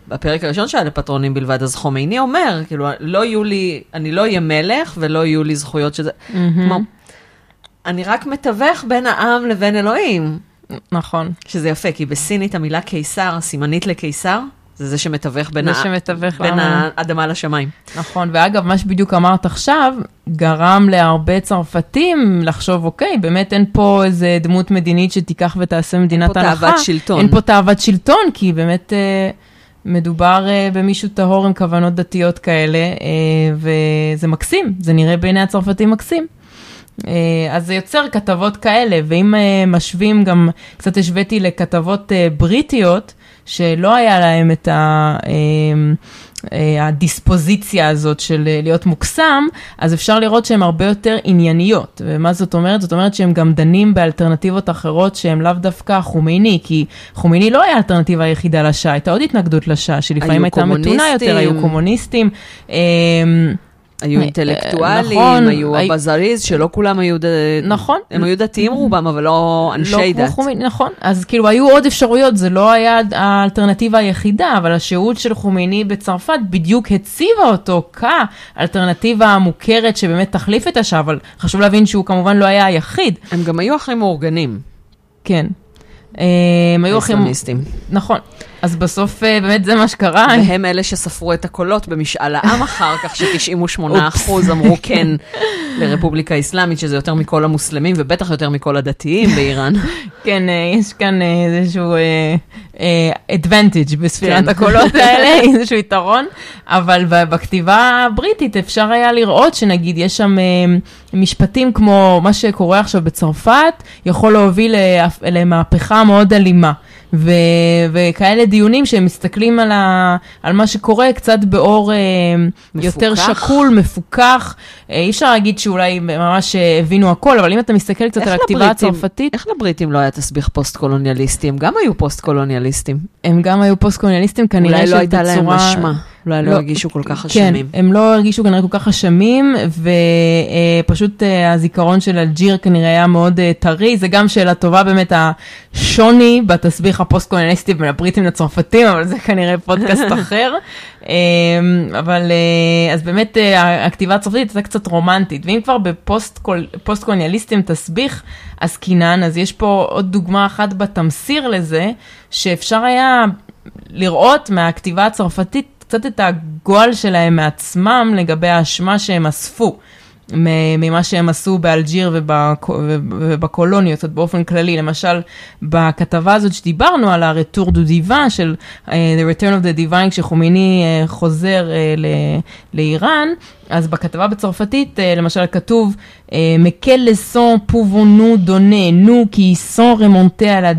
בפרק הראשון שהיה לפטרונים בלבד, אז חומייני אומר, כאילו, לא יהיו לי, אני לא אהיה מלך ולא יהיו לי זכויות שזה... כלומר, אני רק מתווך בין העם לבין אלוהים, נכון. שזה יפה, כי בסינית המילה קיסר, הסימנית לקיסר, זה זה שמתווך בין, זה ה- שמתווך בין. האדמה לשמיים. נכון, ואגב, מה שבדיוק אמרת עכשיו, גרם להרבה צרפתים לחשוב, אוקיי, באמת אין פה איזה דמות מדינית שתיקח ותעשה מדינת פה הלכה. תאוות שלטון. אין פה תאוות שלטון, כי באמת אה, מדובר אה, במישהו טהור עם כוונות דתיות כאלה, אה, וזה מקסים, זה נראה בעיני הצרפתים מקסים. אה, אז זה יוצר כתבות כאלה, ואם אה, משווים גם, קצת השוויתי לכתבות אה, בריטיות, שלא היה להם את ה... אה, הדיספוזיציה הזאת של אה, להיות מוקסם, אז אפשר לראות שהן הרבה יותר ענייניות. ומה זאת אומרת? זאת אומרת שהם גם דנים באלטרנטיבות אחרות שהן לאו דווקא חומייני, כי חומייני לא היה האלטרנטיבה היחידה לשעה, הייתה עוד התנגדות לשעה, שלפעמים הייתה מתונה יותר. היו קומוניסטים. היו אה, אינטלקטואלים, נכון, היו הי- הבזריז, שלא כולם היו... ד- נכון. הם היו דתיים רובם, אבל לא אנשי לא דת. חומייני, נכון. אז כאילו היו עוד אפשרויות, זה לא היה האלטרנטיבה היחידה, אבל השהות של חומייני בצרפת בדיוק הציבה אותו כאלטרנטיבה המוכרת שבאמת תחליף את השעה, אבל חשוב להבין שהוא כמובן לא היה היחיד. הם גם היו אחים מאורגנים, כן. אה, הם היו הכי... האסלאמיסטים. נכון. אז בסוף אה, באמת זה מה שקרה. והם אלה שספרו את הקולות במשאל העם אחר כך, ש-98% אופס. אמרו כן לרפובליקה האסלאמית, שזה יותר מכל המוסלמים, ובטח יותר מכל הדתיים באיראן. כן, אה, יש כאן אה, איזשהו advantage בספירת כן. הקולות האלה, איזשהו יתרון, אבל בכתיבה הבריטית אפשר היה לראות שנגיד יש שם משפטים כמו מה שקורה עכשיו בצרפת, יכול להוביל למהפכה מאוד אלימה. ו- וכאלה דיונים שהם מסתכלים על, ה- על מה שקורה קצת באור אה, יותר מפוקח. שקול, מפוקח. אה, אי אפשר להגיד שאולי ממש אה, הבינו הכל, אבל אם אתה מסתכל קצת על הכתיבה לבריטים- הצרפתית, איך לבריטים לא היה תסביך פוסט-קולוניאליסטי? הם גם היו פוסט-קולוניאליסטים. הם גם היו פוסט-קולוניאליסטים, כנראה אולי לא הייתה להם שבצורה- אשמה. אולי לא לא- הרגישו כל כך כן, אשמים. הם לא הרגישו כנראה כל כך אשמים, ופשוט הזיכרון של אלג'יר כנראה היה מאוד אה, טרי, זה גם שאלה טובה באמת, השוני בתסביך הפוסט-קולוניאליסטי בין הבריטים לצרפתים, אבל זה כנראה פודקאסט אחר. אה, אבל אה, אז באמת אה, הכתיבה הצרפתית הייתה קצת רומנטית, ואם כבר בפוסט-קולוניאליסטים תסביך עסקינן, אז יש פה עוד דוגמה אחת בתמסיר לזה, שאפשר היה לראות מהכתיבה הצרפתית קצת את הגועל שלהם מעצמם לגבי האשמה שהם אספו. ממה שהם עשו באלג'יר ובק- ובקולוניות, זאת באופן כללי. למשל, בכתבה הזאת שדיברנו על ה-Retour du Divin של uh, The Return of the Divine, כשחומיני uh, חוזר uh, ל- לאיראן, אז בכתבה בצרפתית, uh, למשל, כתוב, uh, Mais quelle leçon pouvons-nous donner, nous qui sont remontés à la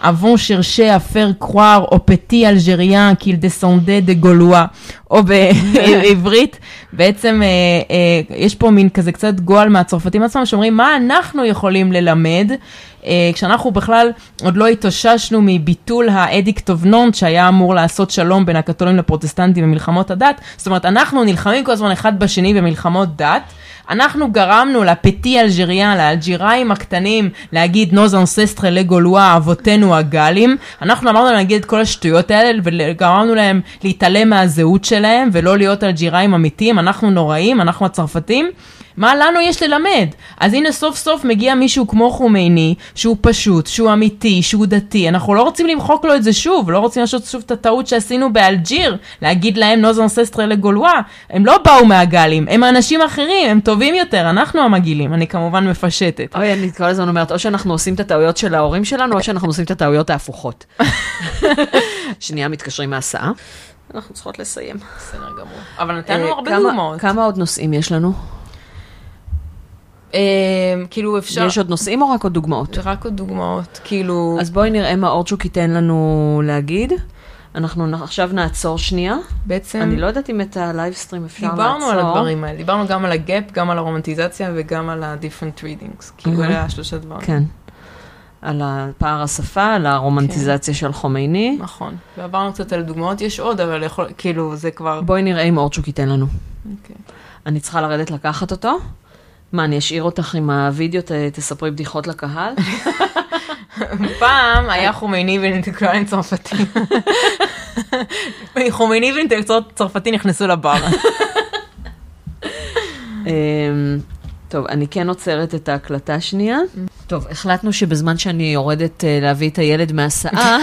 avons cherché à faire croire aux petits Algériens qu'ils descendaient de גולואה, או בעברית, בעצם אה, אה, יש פה מין כזה קצת גועל מהצרפתים עצמם, שאומרים מה אנחנו יכולים ללמד, אה, אה, כשאנחנו בכלל עוד לא התאוששנו מביטול ה Edict of Nantes, שהיה אמור לעשות שלום בין הקתולים לפרוטסטנטים במלחמות הדת, זאת אומרת, אנחנו נלחמים כל הזמן אחד בשני במלחמות דת. אנחנו גרמנו ל petits Algériens, לאלג'יראים הקטנים, להגיד נוז אנססטרה לגולואה, אבותינו הגלים. אנחנו אמרנו להם להגיד את כל השטויות האלה, וגרמנו להם להתעלם מהזהות שלהם, ולא להיות אלג'יראים אמיתיים. אנחנו נוראים, אנחנו הצרפתים. מה לנו יש ללמד? אז הנה סוף סוף מגיע מישהו כמו חומייני, שהוא פשוט, שהוא אמיתי, שהוא דתי, אנחנו לא רוצים למחוק לו את זה שוב, לא רוצים לעשות שוב את הטעות שעשינו באלג'יר, להגיד להם נוז אנססטרה לגולואה, הם לא באו מהגלים, הם אנשים אחרים, הם טובים יותר, אנחנו המגעילים, אני כמובן מפשטת. אוי, אני כל הזמן אומרת, או שאנחנו עושים את הטעויות של ההורים שלנו, או שאנחנו עושים את הטעויות ההפוכות. שנייה, מתקשרים מהסעה. אנחנו צריכות לסיים. בסדר גמור. אבל נתנו אה, הרבה כמה- דוגמאות. כמה עוד נושאים יש לנו? אה, כאילו אפשר... יש עוד נושאים או רק עוד דוגמאות? רק עוד דוגמאות, כאילו... אז בואי נראה מה אורצ'וק ייתן לנו להגיד. אנחנו עכשיו נעצור שנייה. בעצם אני לא יודעת אם את ה livestream אפשר לעצור. דיברנו על הדברים האלה, דיברנו גם על ה gap, גם על הרומנטיזציה וגם על ה-different readings. כאילו. אלה השלושה דברים. כן. על הפער השפה, על הרומנטיזציה של חומייני. נכון. ועברנו קצת על דוגמאות, יש עוד, אבל יכול, כאילו זה כבר... בואי נראה אם אורצ'וק ייתן לנו. אוקיי. אני צריכה לרדת לקחת אותו? מה, אני אשאיר אותך עם הוידאו, ת- תספרי בדיחות לקהל? פעם היה חומייני ואינטלקטואלים צרפתים. חומייני ואינטלקטואל צרפתי נכנסו לבר. אמ, טוב, אני כן עוצרת את ההקלטה שנייה. טוב, החלטנו שבזמן שאני יורדת אה, להביא את הילד מהסעה,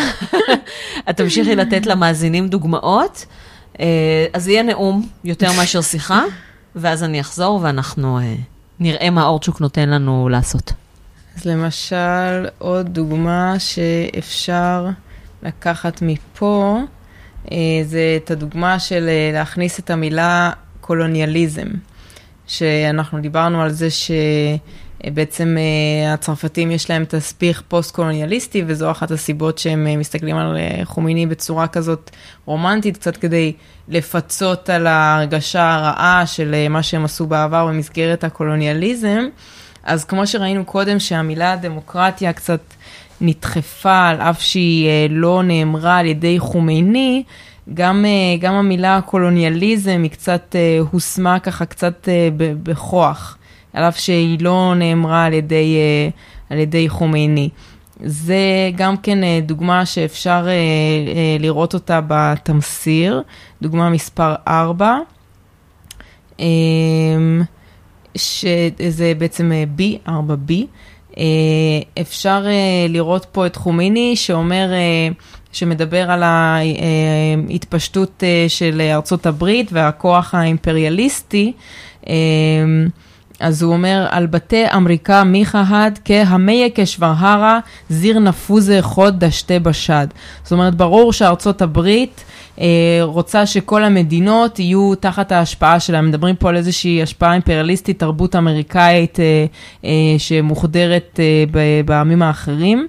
את תמשיכי לתת למאזינים דוגמאות. אה, אז יהיה נאום יותר מאשר שיחה, ואז אני אחזור ואנחנו אה, נראה מה אורצ'וק נותן לנו לעשות. אז למשל, עוד דוגמה שאפשר לקחת מפה, אה, זה את הדוגמה של אה, להכניס את המילה קולוניאליזם, שאנחנו דיברנו על זה שבעצם אה, הצרפתים יש להם תסביך פוסט-קולוניאליסטי, וזו אחת הסיבות שהם אה, מסתכלים על אה, חומיני בצורה כזאת רומנטית, קצת כדי לפצות על ההרגשה הרעה של מה שהם עשו בעבר במסגרת הקולוניאליזם. אז כמו שראינו קודם, שהמילה דמוקרטיה קצת נדחפה, על אף שהיא לא נאמרה על ידי חומייני, גם, גם המילה קולוניאליזם היא קצת הושמה ככה קצת בכוח, על אף שהיא לא נאמרה על ידי, אה, על ידי חומייני. זה גם כן אה, דוגמה שאפשר אה, לראות אותה בתמסיר, דוגמה מספר 4. שזה בעצם B, 4B. אה, אפשר לראות פה את חומיני שאומר, שמדבר על ההתפשטות של ארצות הברית והכוח האימפריאליסטי. אז הוא אומר, על בתי אמריקה מיכה הד כהמיה כשוורהרה זיר נפוזה חוד דשתה בשד. זאת אומרת, ברור שארצות הברית אה, רוצה שכל המדינות יהיו תחת ההשפעה שלה. מדברים פה על איזושהי השפעה אימפריאליסטית, תרבות אמריקאית אה, אה, שמוחדרת אה, בעמים האחרים.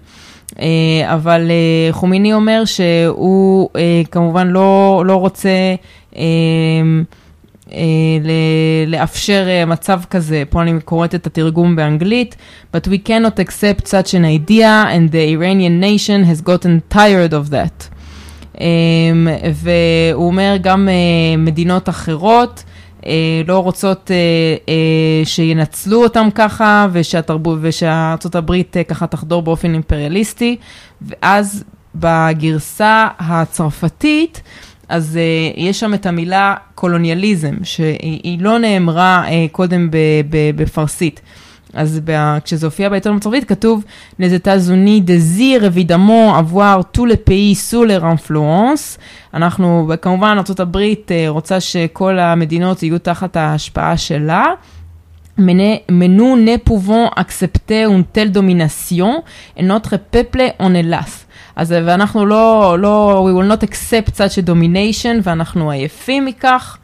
אה, אבל אה, חומיני אומר שהוא אה, כמובן לא, לא רוצה לאפשר אה, מצב כזה, פה אני קוראת את התרגום באנגלית, but we cannot accept such an idea and the Iranian nation has gotten tired of that. Um, והוא אומר גם uh, מדינות אחרות uh, לא רוצות uh, uh, שינצלו אותם ככה ושארצות הברית uh, ככה תחדור באופן אימפריאליסטי. ואז בגרסה הצרפתית אז uh, יש שם את המילה קולוניאליזם שהיא היא לא נאמרה uh, קודם בפרסית. אז ב- כשזה הופיע בעיתון בצרפתית כתוב désirent évidemment avoir tous les pays sous leur influence. אנחנו, כמובן ארה"ב אה, רוצה שכל המדינות יהיו תחת ההשפעה שלה. Mais mais nous ne pouvons accepter une telle domination et notre peuple en est las. אז אה, ואנחנו לא, לא, we will not accept such a domination ואנחנו עייפים מכך.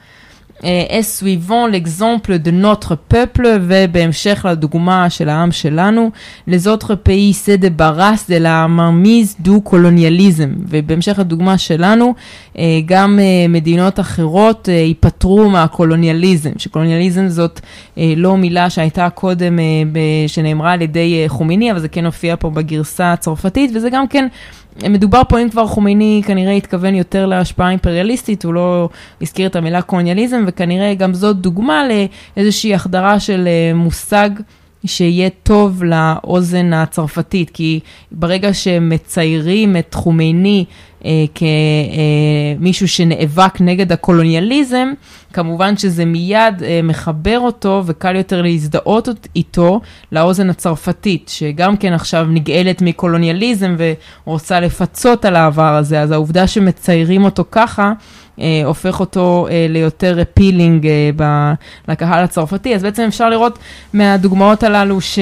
Est suivant l'exemple de notre peuple, ובהמשך לדוגמה של העם שלנו, les autres pays se débarrassent de la mainmise du colonialisme, ובהמשך לדוגמה שלנו, אה, גם אה, מדינות אחרות אה, ייפטרו מהקולוניאליזם, שקולוניאליזם זאת לא מילה שהייתה קודם, שנאמרה על ידי חומיני, אבל זה כן הופיע פה בגרסה הצרפתית, וזה גם כן... מדובר פה, אם כבר חומייני כנראה התכוון יותר להשפעה אימפריאליסטית, הוא לא הזכיר את המילה קולוניאליזם, וכנראה גם זאת דוגמה לאיזושהי החדרה של אה, מושג שיהיה טוב לאוזן הצרפתית, כי ברגע שמציירים את חומייני אה, כמישהו שנאבק נגד הקולוניאליזם, כמובן שזה מיד אה, מחבר אותו וקל יותר להזדהות איתו לאוזן הצרפתית, שגם כן עכשיו נגאלת מקולוניאליזם ורוצה לפצות על העבר הזה, אז העובדה שמציירים אותו ככה, אה, הופך אותו אה, ליותר אפילינג אה, ב, לקהל הצרפתי, אז בעצם אפשר לראות מהדוגמאות הללו ש...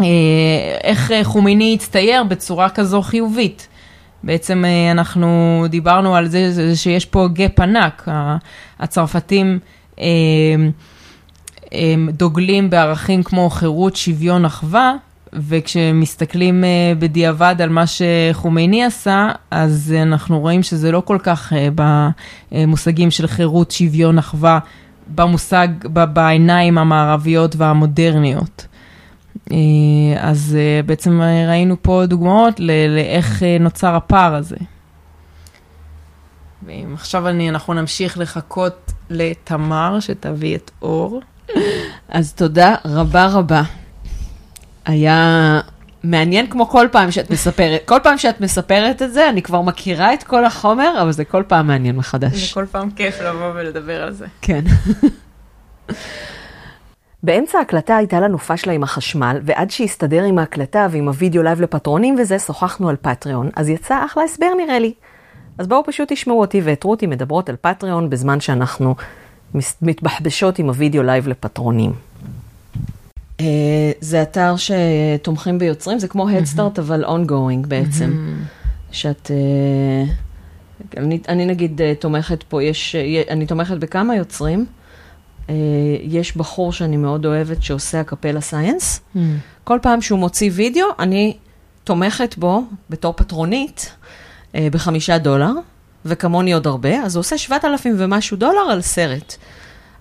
אה, איך אה, חומיני הצטייר בצורה כזו חיובית. בעצם אה, אנחנו דיברנו על זה, שיש פה גאפ ענק. הצרפתים אה, אה, דוגלים בערכים כמו חירות, שוויון, אחווה, וכשמסתכלים בדיעבד על מה שחומייני עשה, אז אנחנו רואים שזה לא כל כך במושגים של חירות, שוויון, אחווה, במושג, בעיניים המערביות והמודרניות. אה, אז אה, בעצם ראינו פה דוגמאות לאיך אה, נוצר הפער הזה. ואם עכשיו אני, אנחנו נמשיך לחכות לתמר שתביא את אור. אז תודה רבה רבה. היה מעניין כמו כל פעם שאת מספרת. כל פעם שאת מספרת את זה, אני כבר מכירה את כל החומר, אבל זה כל פעם מעניין מחדש. זה כל פעם כיף לבוא ולדבר על זה. כן. באמצע ההקלטה הייתה לנו פשלה עם החשמל, ועד שהסתדר עם ההקלטה ועם הוידאו לייב לפטרונים וזה, שוחחנו על פטריון, אז יצא אחלה הסבר נראה לי. אז בואו פשוט תשמעו אותי ואת רותי מדברות על פטריון בזמן שאנחנו מתבחבשות עם הוידאו לייב לפטרונים. אה, זה אתר שתומכים ביוצרים, זה כמו הדסטארט, אבל ongoing בעצם. שאת... Uh, אני, אני נגיד uh, תומכת פה, יש, אני תומכת בכמה יוצרים. אה, יש בחור שאני מאוד אוהבת שעושה הקפלה סייאנס. Mm. כל פעם שהוא מוציא וידאו, אני תומכת בו בתור פטרונית אה, בחמישה דולר, וכמוני עוד הרבה, אז הוא עושה 7,000 ומשהו דולר על סרט.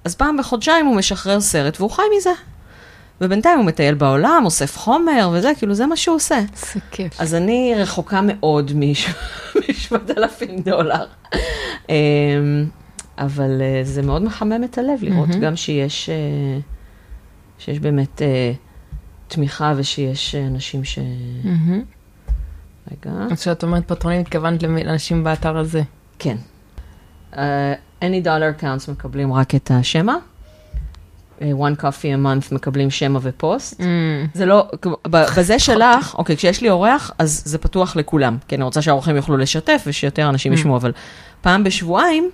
אז פעם בחודשיים הוא משחרר סרט והוא חי מזה. ובינתיים הוא מטייל בעולם, אוסף חומר וזה, כאילו זה מה שהוא עושה. זה כיף. אז אני רחוקה מאוד מ-7,000 דולר. אבל uh, זה מאוד מחמם את הלב לראות mm-hmm. גם שיש, uh, שיש באמת uh, תמיכה ושיש uh, אנשים ש... Mm-hmm. רגע. אז כשאת אומרת פטרונים, התכוונת לאנשים באתר הזה. כן. Uh, any dollar counts מקבלים רק את השמע. One coffee a month מקבלים שמע ופוסט. Mm. זה לא, בזה שלך, אוקיי, כשיש לי אורח, אז זה פתוח לכולם. כי אני רוצה שהאורחים יוכלו לשתף ושיותר אנשים mm. ישמעו, אבל פעם בשבועיים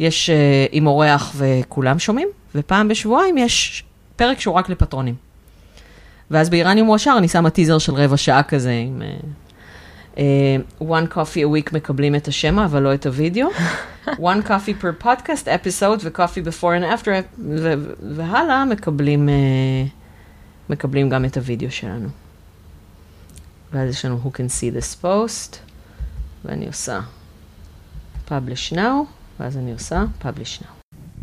יש uh, עם אורח וכולם שומעים, ופעם בשבועיים יש פרק שהוא רק לפטרונים. ואז באיראני מועשר אני שמה טיזר של רבע שעה כזה עם... Uh, uh, one coffee a week מקבלים את השמע, אבל לא את הוידאו. one coffee per podcast episode ו-coffee before and after, והלאה מקבלים, uh, מקבלים גם את הוידאו שלנו. ואז יש לנו who can see this post, ואני עושה publish now. ואז אני עושה publish now.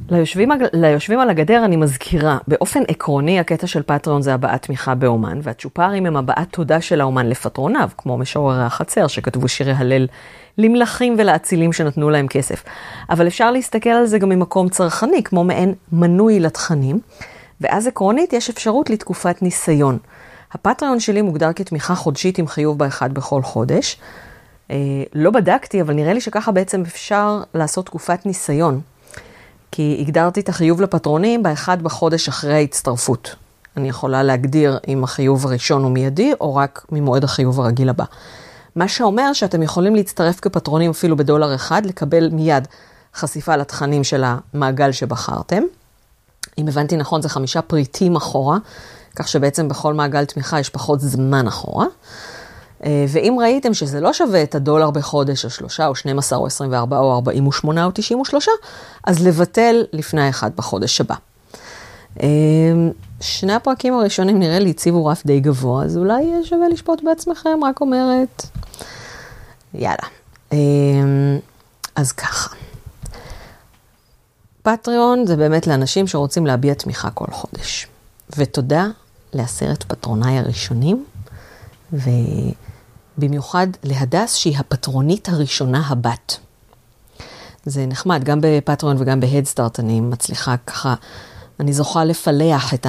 ליושבים, ליושבים על הגדר אני מזכירה, באופן עקרוני הקטע של פטריון זה הבעת תמיכה באומן, והצ'ופרים הם הבעת תודה של האומן לפטרוניו, כמו משוררי החצר שכתבו שירי הלל למלכים ולאצילים שנתנו להם כסף. אבל אפשר להסתכל על זה גם ממקום צרכני, כמו מעין מנוי לתכנים, ואז עקרונית יש אפשרות לתקופת ניסיון. הפטריון שלי מוגדר כתמיכה חודשית עם חיוב באחד בכל חודש. אה, לא בדקתי, אבל נראה לי שככה בעצם אפשר לעשות תקופת ניסיון. כי הגדרתי את החיוב לפטרונים באחד בחודש אחרי ההצטרפות. אני יכולה להגדיר אם החיוב הראשון הוא מיידי, או רק ממועד החיוב הרגיל הבא. מה שאומר שאתם יכולים להצטרף כפטרונים אפילו בדולר אחד, לקבל מיד חשיפה לתכנים של המעגל שבחרתם. אם הבנתי נכון, זה חמישה פריטים אחורה, כך שבעצם בכל מעגל תמיכה יש פחות זמן אחורה. אה, ואם ראיתם שזה לא שווה את הדולר בחודש, או שלושה, או 12, או 24, או 48, או 93, אז לבטל לפני האחד בחודש הבא. אה, שני הפרקים הראשונים נראה לי הציבו רף די גבוה, אז אולי שווה לשפוט בעצמכם, רק אומרת, יאללה. אה, אז ככה. פטריון זה באמת לאנשים שרוצים להביע תמיכה כל חודש. ותודה לעשרת פטרוניי הראשונים, ובמיוחד להדס שהיא הפטרונית הראשונה הבת. זה נחמד, גם בפטריון וגם בהדסטארט אני מצליחה ככה, אני זוכה לפלח את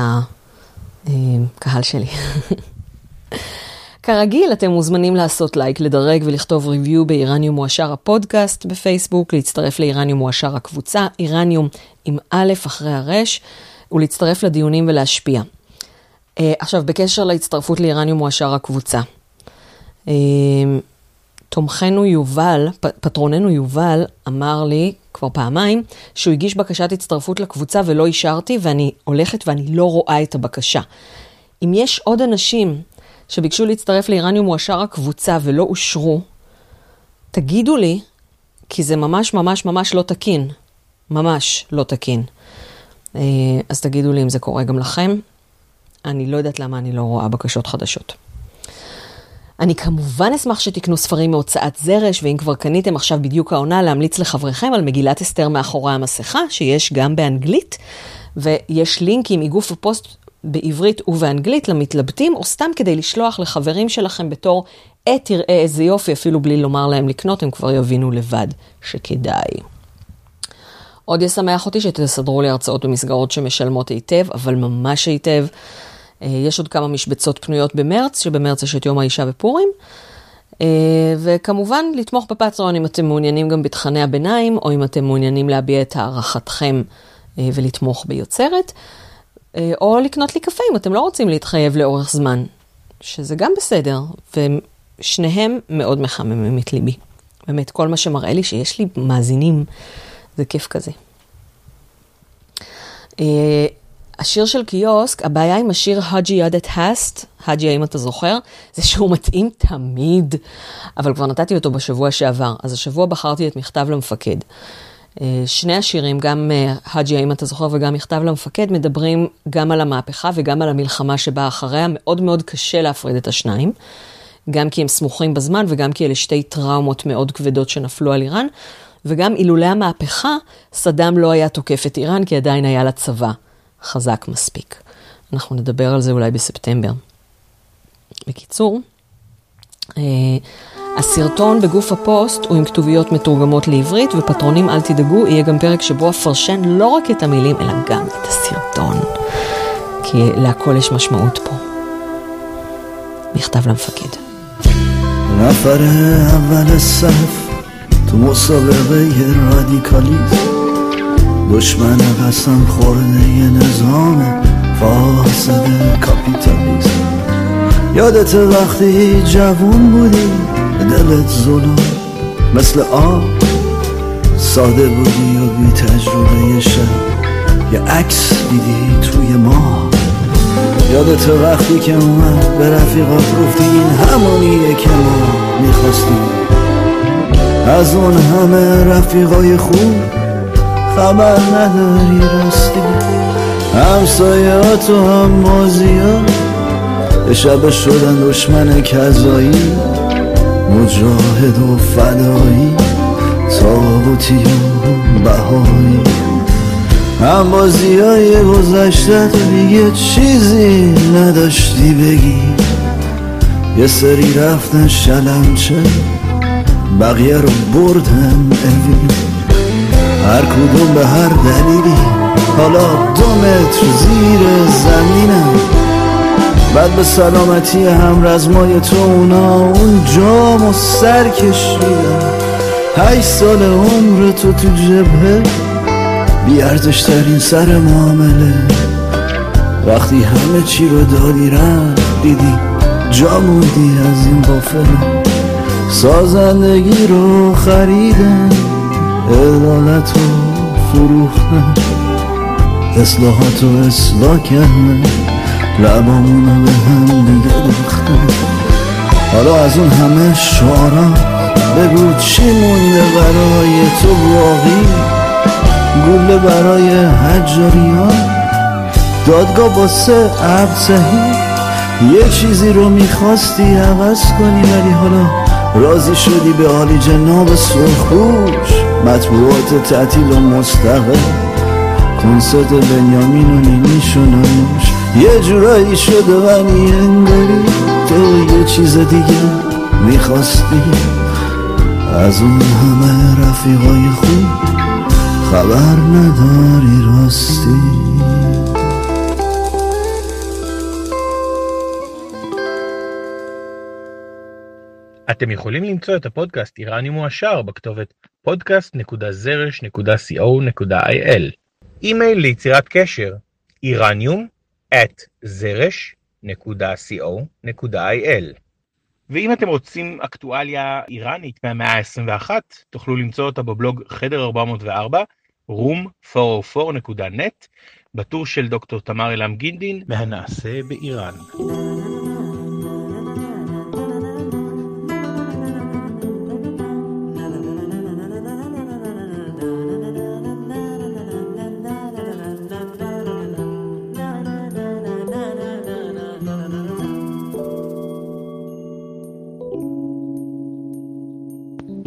הקהל שלי. כרגיל, אתם מוזמנים לעשות לייק, לדרג ולכתוב ריוויו באיראניום מועשר הפודקאסט בפייסבוק, להצטרף לאיראניום מועשר הקבוצה, איראניום עם א' אחרי הרש, ולהצטרף לדיונים ולהשפיע. Uh, עכשיו, בקשר להצטרפות לאיראניום מועשר הקבוצה. Uh, תומכנו יובל, פטרוננו יובל, אמר לי כבר פעמיים שהוא הגיש בקשת הצטרפות לקבוצה ולא אישרתי, ואני הולכת ואני לא רואה את הבקשה. אם יש עוד אנשים שביקשו להצטרף לאיראניום מועשר הקבוצה ולא אושרו, תגידו לי, כי זה ממש ממש ממש לא תקין. ממש לא תקין. אה, אז תגידו לי אם זה קורה גם לכם. אני לא יודעת למה אני לא רואה בקשות חדשות. אני כמובן אשמח שתקנו ספרים מהוצאת זרש, ואם כבר קניתם עכשיו בדיוק העונה, להמליץ לחבריכם על מגילת אסתר מאחורי המסכה, שיש גם באנגלית, ויש לינקים מגוף הפוסט בעברית ובאנגלית למתלבטים, או סתם כדי לשלוח לחברים שלכם בתור, אה, תראה איזה יופי, אפילו בלי לומר להם לקנות, הם כבר יבינו לבד שכדאי. עוד ישמח אותי שתסדרו לי הרצאות במסגרות שמשלמות היטב, אבל ממש היטב. אה, יש עוד כמה משבצות פנויות במרץ, שבמרץ יש את יום האישה בפורים. אה, וכמובן, לתמוך בפטריון אם אתם מעוניינים גם בתכני הביניים, או אם אתם מעוניינים להביע את הערכתכם ולתמוך ביוצרת. אה, או לקנות לי קפה אם אתם לא רוצים להתחייב לאורך זמן, שזה גם בסדר, ושניהם מאוד מחממים את ליבי. באמת, כל מה שמראה לי שיש לי מאזינים, זה כיף כזה. השיר של קיוסק, הבעיה עם השיר האג'י ידת האסט, האג'י האם אתה זוכר, זה שהוא מתאים תמיד, אבל כבר נתתי אותו בשבוע שעבר, אז השבוע בחרתי את מכתב למפקד. אה, שני השירים, גם אה, האג'י, האם אתה זוכר, וגם מכתב למפקד, מדברים גם על המהפכה וגם על המלחמה שבאה אחריה. מאוד מאוד קשה להפריד את השניים, גם כי הם סמוכים בזמן וגם כי אלה שתי טראומות מאוד כבדות שנפלו על איראן. וגם אילולא המהפכה, סדאם לא היה תוקף את איראן, כי עדיין היה לה צבא חזק מספיק. אנחנו נדבר על זה אולי בספטמבר. בקיצור, אה, הסרטון בגוף הפוסט הוא עם כתוביות מתורגמות לעברית, ופטרונים אל תדאגו, יהיה גם פרק שבו אפרשן לא רק את המילים, אלא גם את הסרטון. כי להכל יש משמעות פה. מכתב למפקד. نفر اول صف تو مسابقه رادیکالیسم دشمن قسم خورده نظام فاسد کاپیتالیسم یادت وقتی جوون بودی دلت ظلم. مثل آب ساده بودی و بی تجربه شب. یه عکس دیدی توی ما یادت وقتی که اومد به رفیقات گفتی این همونیه که ما می‌خواستیم. از اون همه رفیقای خوب خبر نداری راستی. همسایات و هم مازیات شب شدن دشمن کذایی. مجاهد و فدایی. تابوتی و بهایی. هم بازی های گذشته دیگه چیزی نداشتی بگی. یه سری رفتن شلمچه. بقیه رو بردن اوی. هر کدوم به هر دلیلی. حالا دو متر زیر زمینم بعد به سلامتی هم رزمای تو اونا اون جام و سر کشیدن هشت سال عمر تو تو جبهه. بیارزش ترین سر معامله. وقتی همه چی رو دادی رفت دیدی جا موندی از این بافله سازندگی رو خریدن عدالت رو فروختن اصلاحات رو اصلاح کردن لبامونو به هم دیگه دوختن حالا از اون همه شعرا بگو چی مونده برای تو باقی؟ گله برای حجاریان دادگاه باسه ابتهی یه چیزی رو می‌خواستی عوض کنی ولی حالا راضی شدی به عالی جناب سرخوش. مطبوعات تعطیل و مستقل کنسرت بنیامین و نینی شنانوش یه جورایی شده ولی انگاری تو یه چیز دیگه میخواستی از اون همه رفیقای خوب خبر نداری راستی אתם יכולים למצוא את הפודקאסט איראני מועשר בכתובת podcast.זרש.co.il אימייל ליצירת קשר איראניום at זרש.co.il ואם אתם רוצים אקטואליה איראנית מהמאה ה-21 תוכלו למצוא אותה בבלוג חדר 404 room404.net בטור של דוקטור תמר אלעם גינדין. מהנעשה באיראן.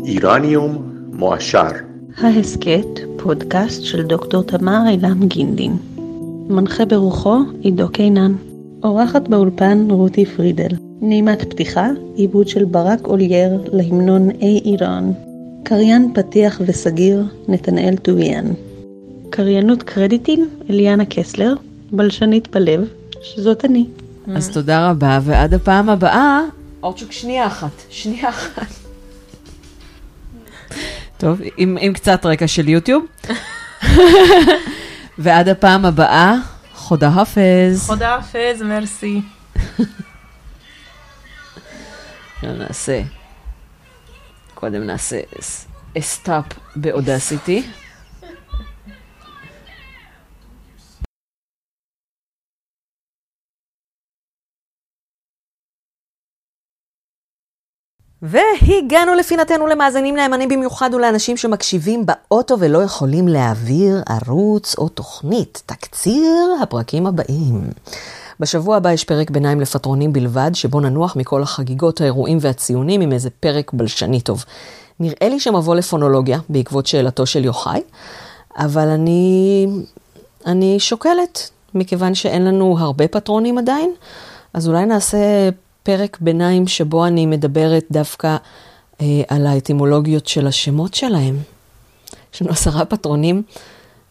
איראניום מועשר ההסכת, פודקאסט של דוקטור תמר אילם גינדין. מנחה ברוחו עידו קינן. אורחת באולפן רותי פרידל. נעימת פתיחה, עיבוד של ברק אולייר להמנון אי איראן. קריין פתיח וסגיר, נתנאל טוביאן. קריינות קרדיטים, אליאנה קסלר. בלשנית בלב, שזאת אני. אז תודה רבה, ועד הפעם הבאה, אורצ'וק שנייה אחת, שנייה אחת. טוב, עם, עם קצת רקע של יוטיוב. ועד הפעם הבאה, خداحافظ. خداحافظ, مرسی. נעשה, קודם נעשה stop ב Audacity. והגענו לפינתנו למאזינים נאמנים במיוחד ולאנשים שמקשיבים באוטו ולא יכולים להעביר ערוץ או תוכנית. תקציר הפרקים הבאים. בשבוע הבא יש פרק ביניים לפטרונים בלבד, שבו ננוח מכל החגיגות, האירועים והציונים עם איזה פרק בלשני טוב. נראה לי שמבוא לפונולוגיה בעקבות שאלתו של יוחאי, אבל אני, אני שוקלת, מכיוון שאין לנו הרבה פטרונים עדיין, אז אולי נעשה פרק ביניים שבו אני מדברת דווקא אה, על האטימולוגיות של השמות שלהם. יש לנו עשרה פטרונים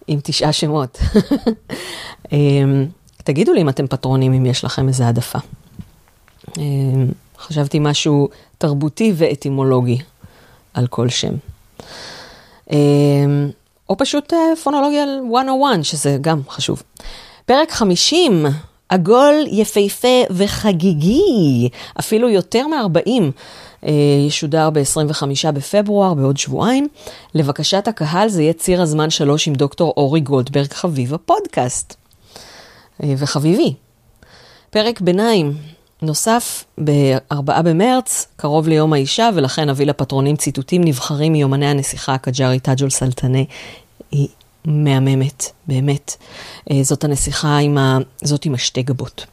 עם תשעה שמות. אה, תגידו לי אם אתם פטרונים, אם יש לכם איזו העדפה. אה, חשבתי משהו תרבותי ואטימולוגי על כל שם. אה, או פשוט אה, פונולוגיה 101, שזה גם חשוב. פרק 50, עגול, יפהפה וחגיגי, אפילו יותר מ-40, ישודר ב-25 בפברואר, בעוד שבועיים. לבקשת הקהל זה יהיה ציר הזמן שלוש עם דוקטור אורי גולדברג, חביב הפודקאסט. וחביבי. פרק ביניים נוסף ב-4 במרץ, קרוב ליום האישה, ולכן אביא לפטרונים ציטוטים נבחרים מיומני הנסיכה הקג'ארי טאג'ול סלטנה. מהממת, באמת. זאת הנסיכה עם ה... זאת עם השתי גבות.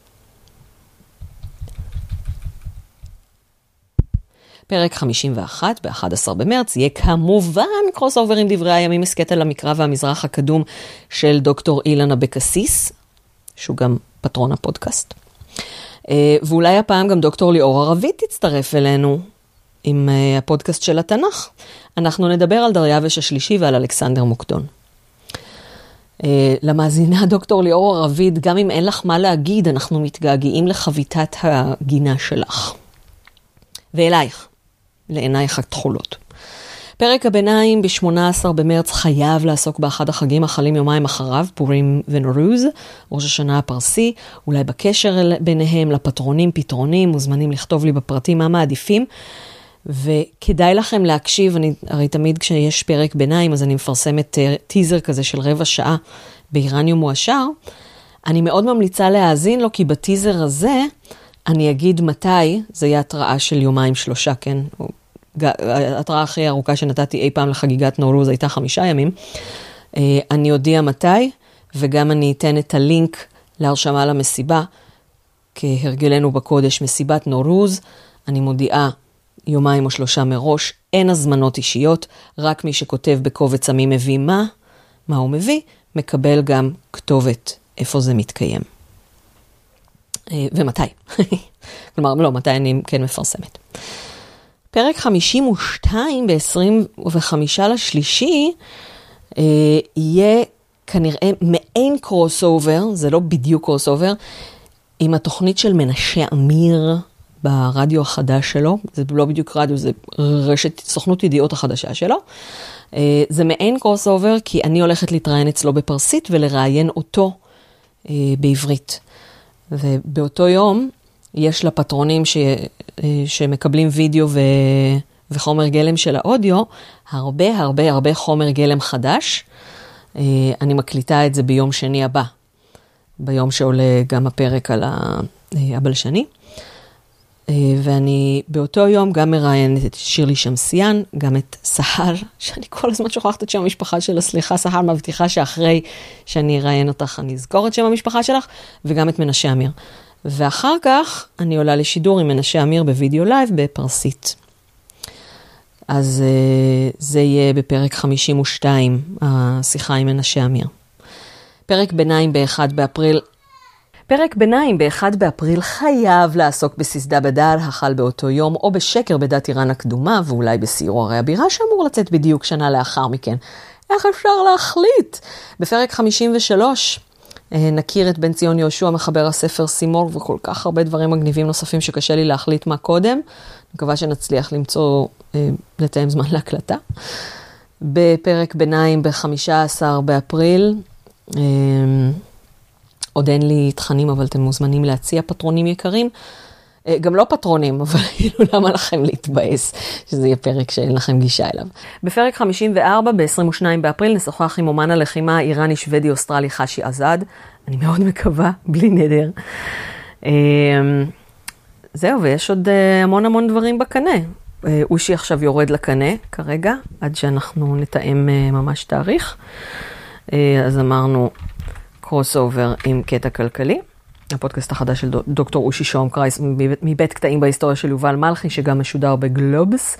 פרק 51, ב-11 במרץ, יהיה כמובן crossover עם דברי הימים, הסכת על המקרא והמזרח הקדום של דוקטור אילן אבקסיס, שהוא גם פטרון הפודקאסט. ואולי הפעם גם דוקטור ליאור ערבית תצטרף אלינו עם הפודקאסט של התנ"ך. אנחנו נדבר על דריווש השלישי ועל אלכסנדר מוקדון. למאזינה דוקטור ליאור ערבית, גם אם אין לך מה להגיד, אנחנו מתגעגעים לחביתת הגינה שלך. ואלייך, לעינייך התכולות. פרק הביניים ב-18 במרץ חייב לעסוק באחד החגים החלים יומיים אחריו, פורים ונורוז, ראש השנה הפרסי, אולי בקשר ביניהם, לפטרונים, פתרונים, מוזמנים לכתוב לי בפרטים מה מעדיפים. וכדאי לכם להקשיב, אני הרי תמיד כשיש פרק ביניים, אז אני מפרסמת טיזר כזה של רבע שעה באיראניום מועשר. אני מאוד ממליצה להאזין לו, כי בטיזר הזה אני אגיד מתי, זה יהיה התראה של יומיים שלושה, כן? ההתראה הכי ארוכה שנתתי אי פעם לחגיגת נורוז הייתה חמישה ימים. אה, אני אודיע מתי, וגם אני אתן את הלינק להרשמה למסיבה. כהרגלנו בקודש, מסיבת נורוז, אני מודיעה יומיים או שלושה מראש, אין הזמנות אישיות, רק מי שכותב בקובץ המי מביא מה, מה הוא מביא, מקבל גם כתובת איפה זה מתקיים. אה, ומתי. כלומר, לא, מתי אני כן מפרסמת. פרק 52 ב-25 לשלישי אה, יהיה כנראה מעין crossover, זה לא בדיוק crossover, עם התוכנית של מנשה אמיר ברדיו החדש שלו, זה לא בדיוק רדיו, זה רשת סוכנות ידיעות החדשה שלו. אה, זה מעין crossover כי אני הולכת להתראיין אצלו בפרסית ולראיין אותו אה, בעברית. ובאותו יום יש לפטרונים ש, אה, שמקבלים וידאו ו, וחומר גלם של האודיו, הרבה הרבה הרבה חומר גלם חדש. אני מקליטה את זה ביום שני הבא, ביום שעולה גם הפרק על הבלשני. ואני באותו יום גם מראיינת את שירלי שמסיאן, גם את סהר, שאני כל הזמן שוכחת את שם המשפחה שלה, סליחה, סהר מבטיחה שאחרי שאני אראיין אותך אני אזכור את שם המשפחה שלך, וגם את מנשה אמיר. ואחר כך אני עולה לשידור עם מנשה אמיר בווידאו לייב בפרסית. אז זה יהיה בפרק 52, השיחה עם מנשה אמיר. פרק ביניים ב-1 באפריל. פרק ביניים ב-1 באפריל חייב לעסוק בססדה בדל החל באותו יום, או בשקר בדת איראן הקדומה, ואולי בסיור ערי הבירה שאמור לצאת בדיוק שנה לאחר מכן. איך אפשר להחליט? בפרק 53 נכיר את בן ציון יהושע, מחבר הספר סימור, וכל כך הרבה דברים מגניבים נוספים שקשה לי להחליט מה קודם. מקווה שנצליח למצוא, לתאם זמן להקלטה. בפרק ביניים ב-15 באפריל, עוד אין לי תכנים, אבל אתם מוזמנים להציע פטרונים יקרים. גם לא פטרונים, אבל כאילו למה לכם להתבאס שזה יהיה פרק שאין לכם גישה אליו. בפרק 54, ב-22 באפריל, נשוחח עם אומן הלחימה האיראני, שוודי, אוסטרלי, חשי עזד. אני מאוד מקווה, בלי נדר. זהו, ויש עוד המון המון דברים בקנה. אושי עכשיו יורד לקנה כרגע, עד שאנחנו נתאם ממש תאריך. אז אמרנו, crossover עם קטע כלכלי. הפודקאסט החדש של דוקטור אושי שהם קראוס מבית קטעים בהיסטוריה של יובל מלכי, שגם משודר בגלובס.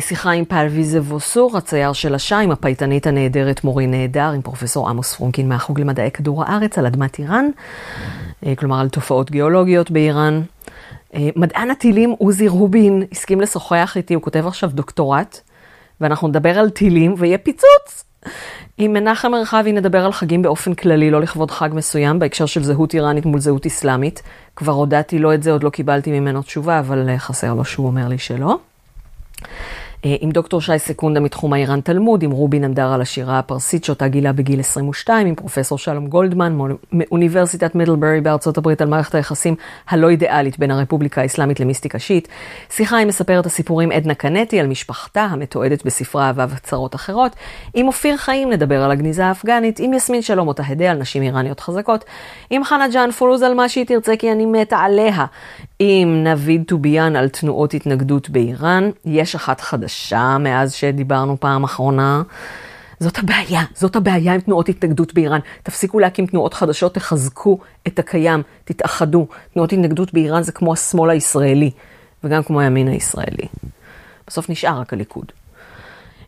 שיחה עם פלוויזה ווסור, הצייר של השיים, הפייטנית הנהדרת מורין נהדר, עם פרופסור עמוס פרומקין מהחוג למדעי כדור הארץ על אדמת איראן, כלומר על תופעות גיאולוגיות באיראן. מדען הטילים עוזי רובין הסכים לשוחח איתי, הוא כותב עכשיו דוקטורט, ואנחנו נדבר על טילים ויהיה פיצוץ. עם מנחם מרחבי נדבר על חגים באופן כללי, לא לכבוד חג מסוים, בהקשר של זהות איראנית מול זהות אסלאמית. כבר הודעתי לו את זה, עוד לא קיבלתי ממנו תשובה, אבל חסר לו שהוא אומר לי שלא. עם דוקטור שי סקונדה מתחום האיראן תלמוד, עם רובי נמדר על השירה הפרסית שאותה גילה בגיל 22, עם פרופסור שלום גולדמן מאוניברסיטת מידלברי בארצות הברית על מערכת היחסים הלא אידיאלית בין הרפובליקה האסלאמית למיסטיקה שיעית. שיחה עם מספרת הסיפורים עדנה קנטי על משפחתה המתועדת בספרה אהבה וצרות אחרות. עם אופיר חיים נדבר על הגניזה האפגנית, עם יסמין שלום אותה הדה על נשים איראניות חזקות. עם חנה ג'אן פורוז על מה שהיא תרצה כי אני מתה עליה. עם נביד טוביאן על תנועות התנגדות באיראן. יש אחת חדשה מאז שדיברנו פעם אחרונה. זאת הבעיה, זאת הבעיה עם תנועות התנגדות באיראן. תפסיקו להקים תנועות חדשות, תחזקו את הקיים, תתאחדו. תנועות התנגדות באיראן זה כמו השמאל הישראלי, וגם כמו הימין הישראלי. בסוף נשאר רק הליכוד.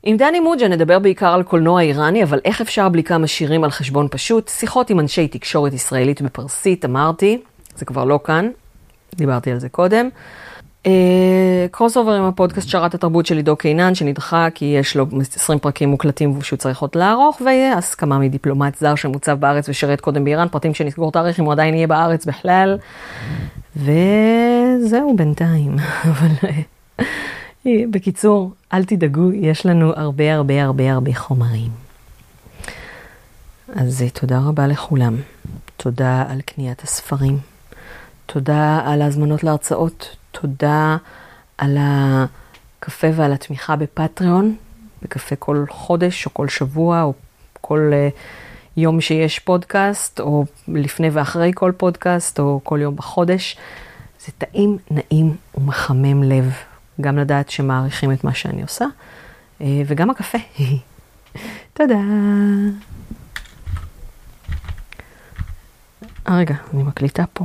עם דני מוג'ה נדבר בעיקר על קולנוע איראני, אבל איך אפשר בלי כמה שירים על חשבון פשוט? שיחות עם אנשי תקשורת ישראלית בפרסית, אמרתי, זה כבר לא כאן, דיברתי על זה קודם. crossover עם הפודקאסט שרת התרבות של עידו קינן, שנדחה כי יש לו 20 פרקים מוקלטים שהוא צריך עוד לערוך, ויהיה הסכמה מדיפלומט זר שמוצב בארץ ושירת קודם באיראן, פרטים שנסגור תאריך אם הוא עדיין יהיה בארץ בכלל. וזהו בינתיים, אבל בקיצור, אל תדאגו, יש לנו הרבה הרבה הרבה הרבה חומרים. אז תודה רבה לכולם. תודה על קניית הספרים. תודה על ההזמנות להרצאות. תודה על הקפה ועל התמיכה בפטריון, בקפה כל חודש או כל שבוע או כל uh, יום שיש פודקאסט, או לפני ואחרי כל פודקאסט, או כל יום בחודש. זה זה טעים, נעים ומחמם לב. גם לדעת שמעריכים את מה שאני עושה, אה, וגם הקפה. תודה. אה, רגע, אני מקליטה פה.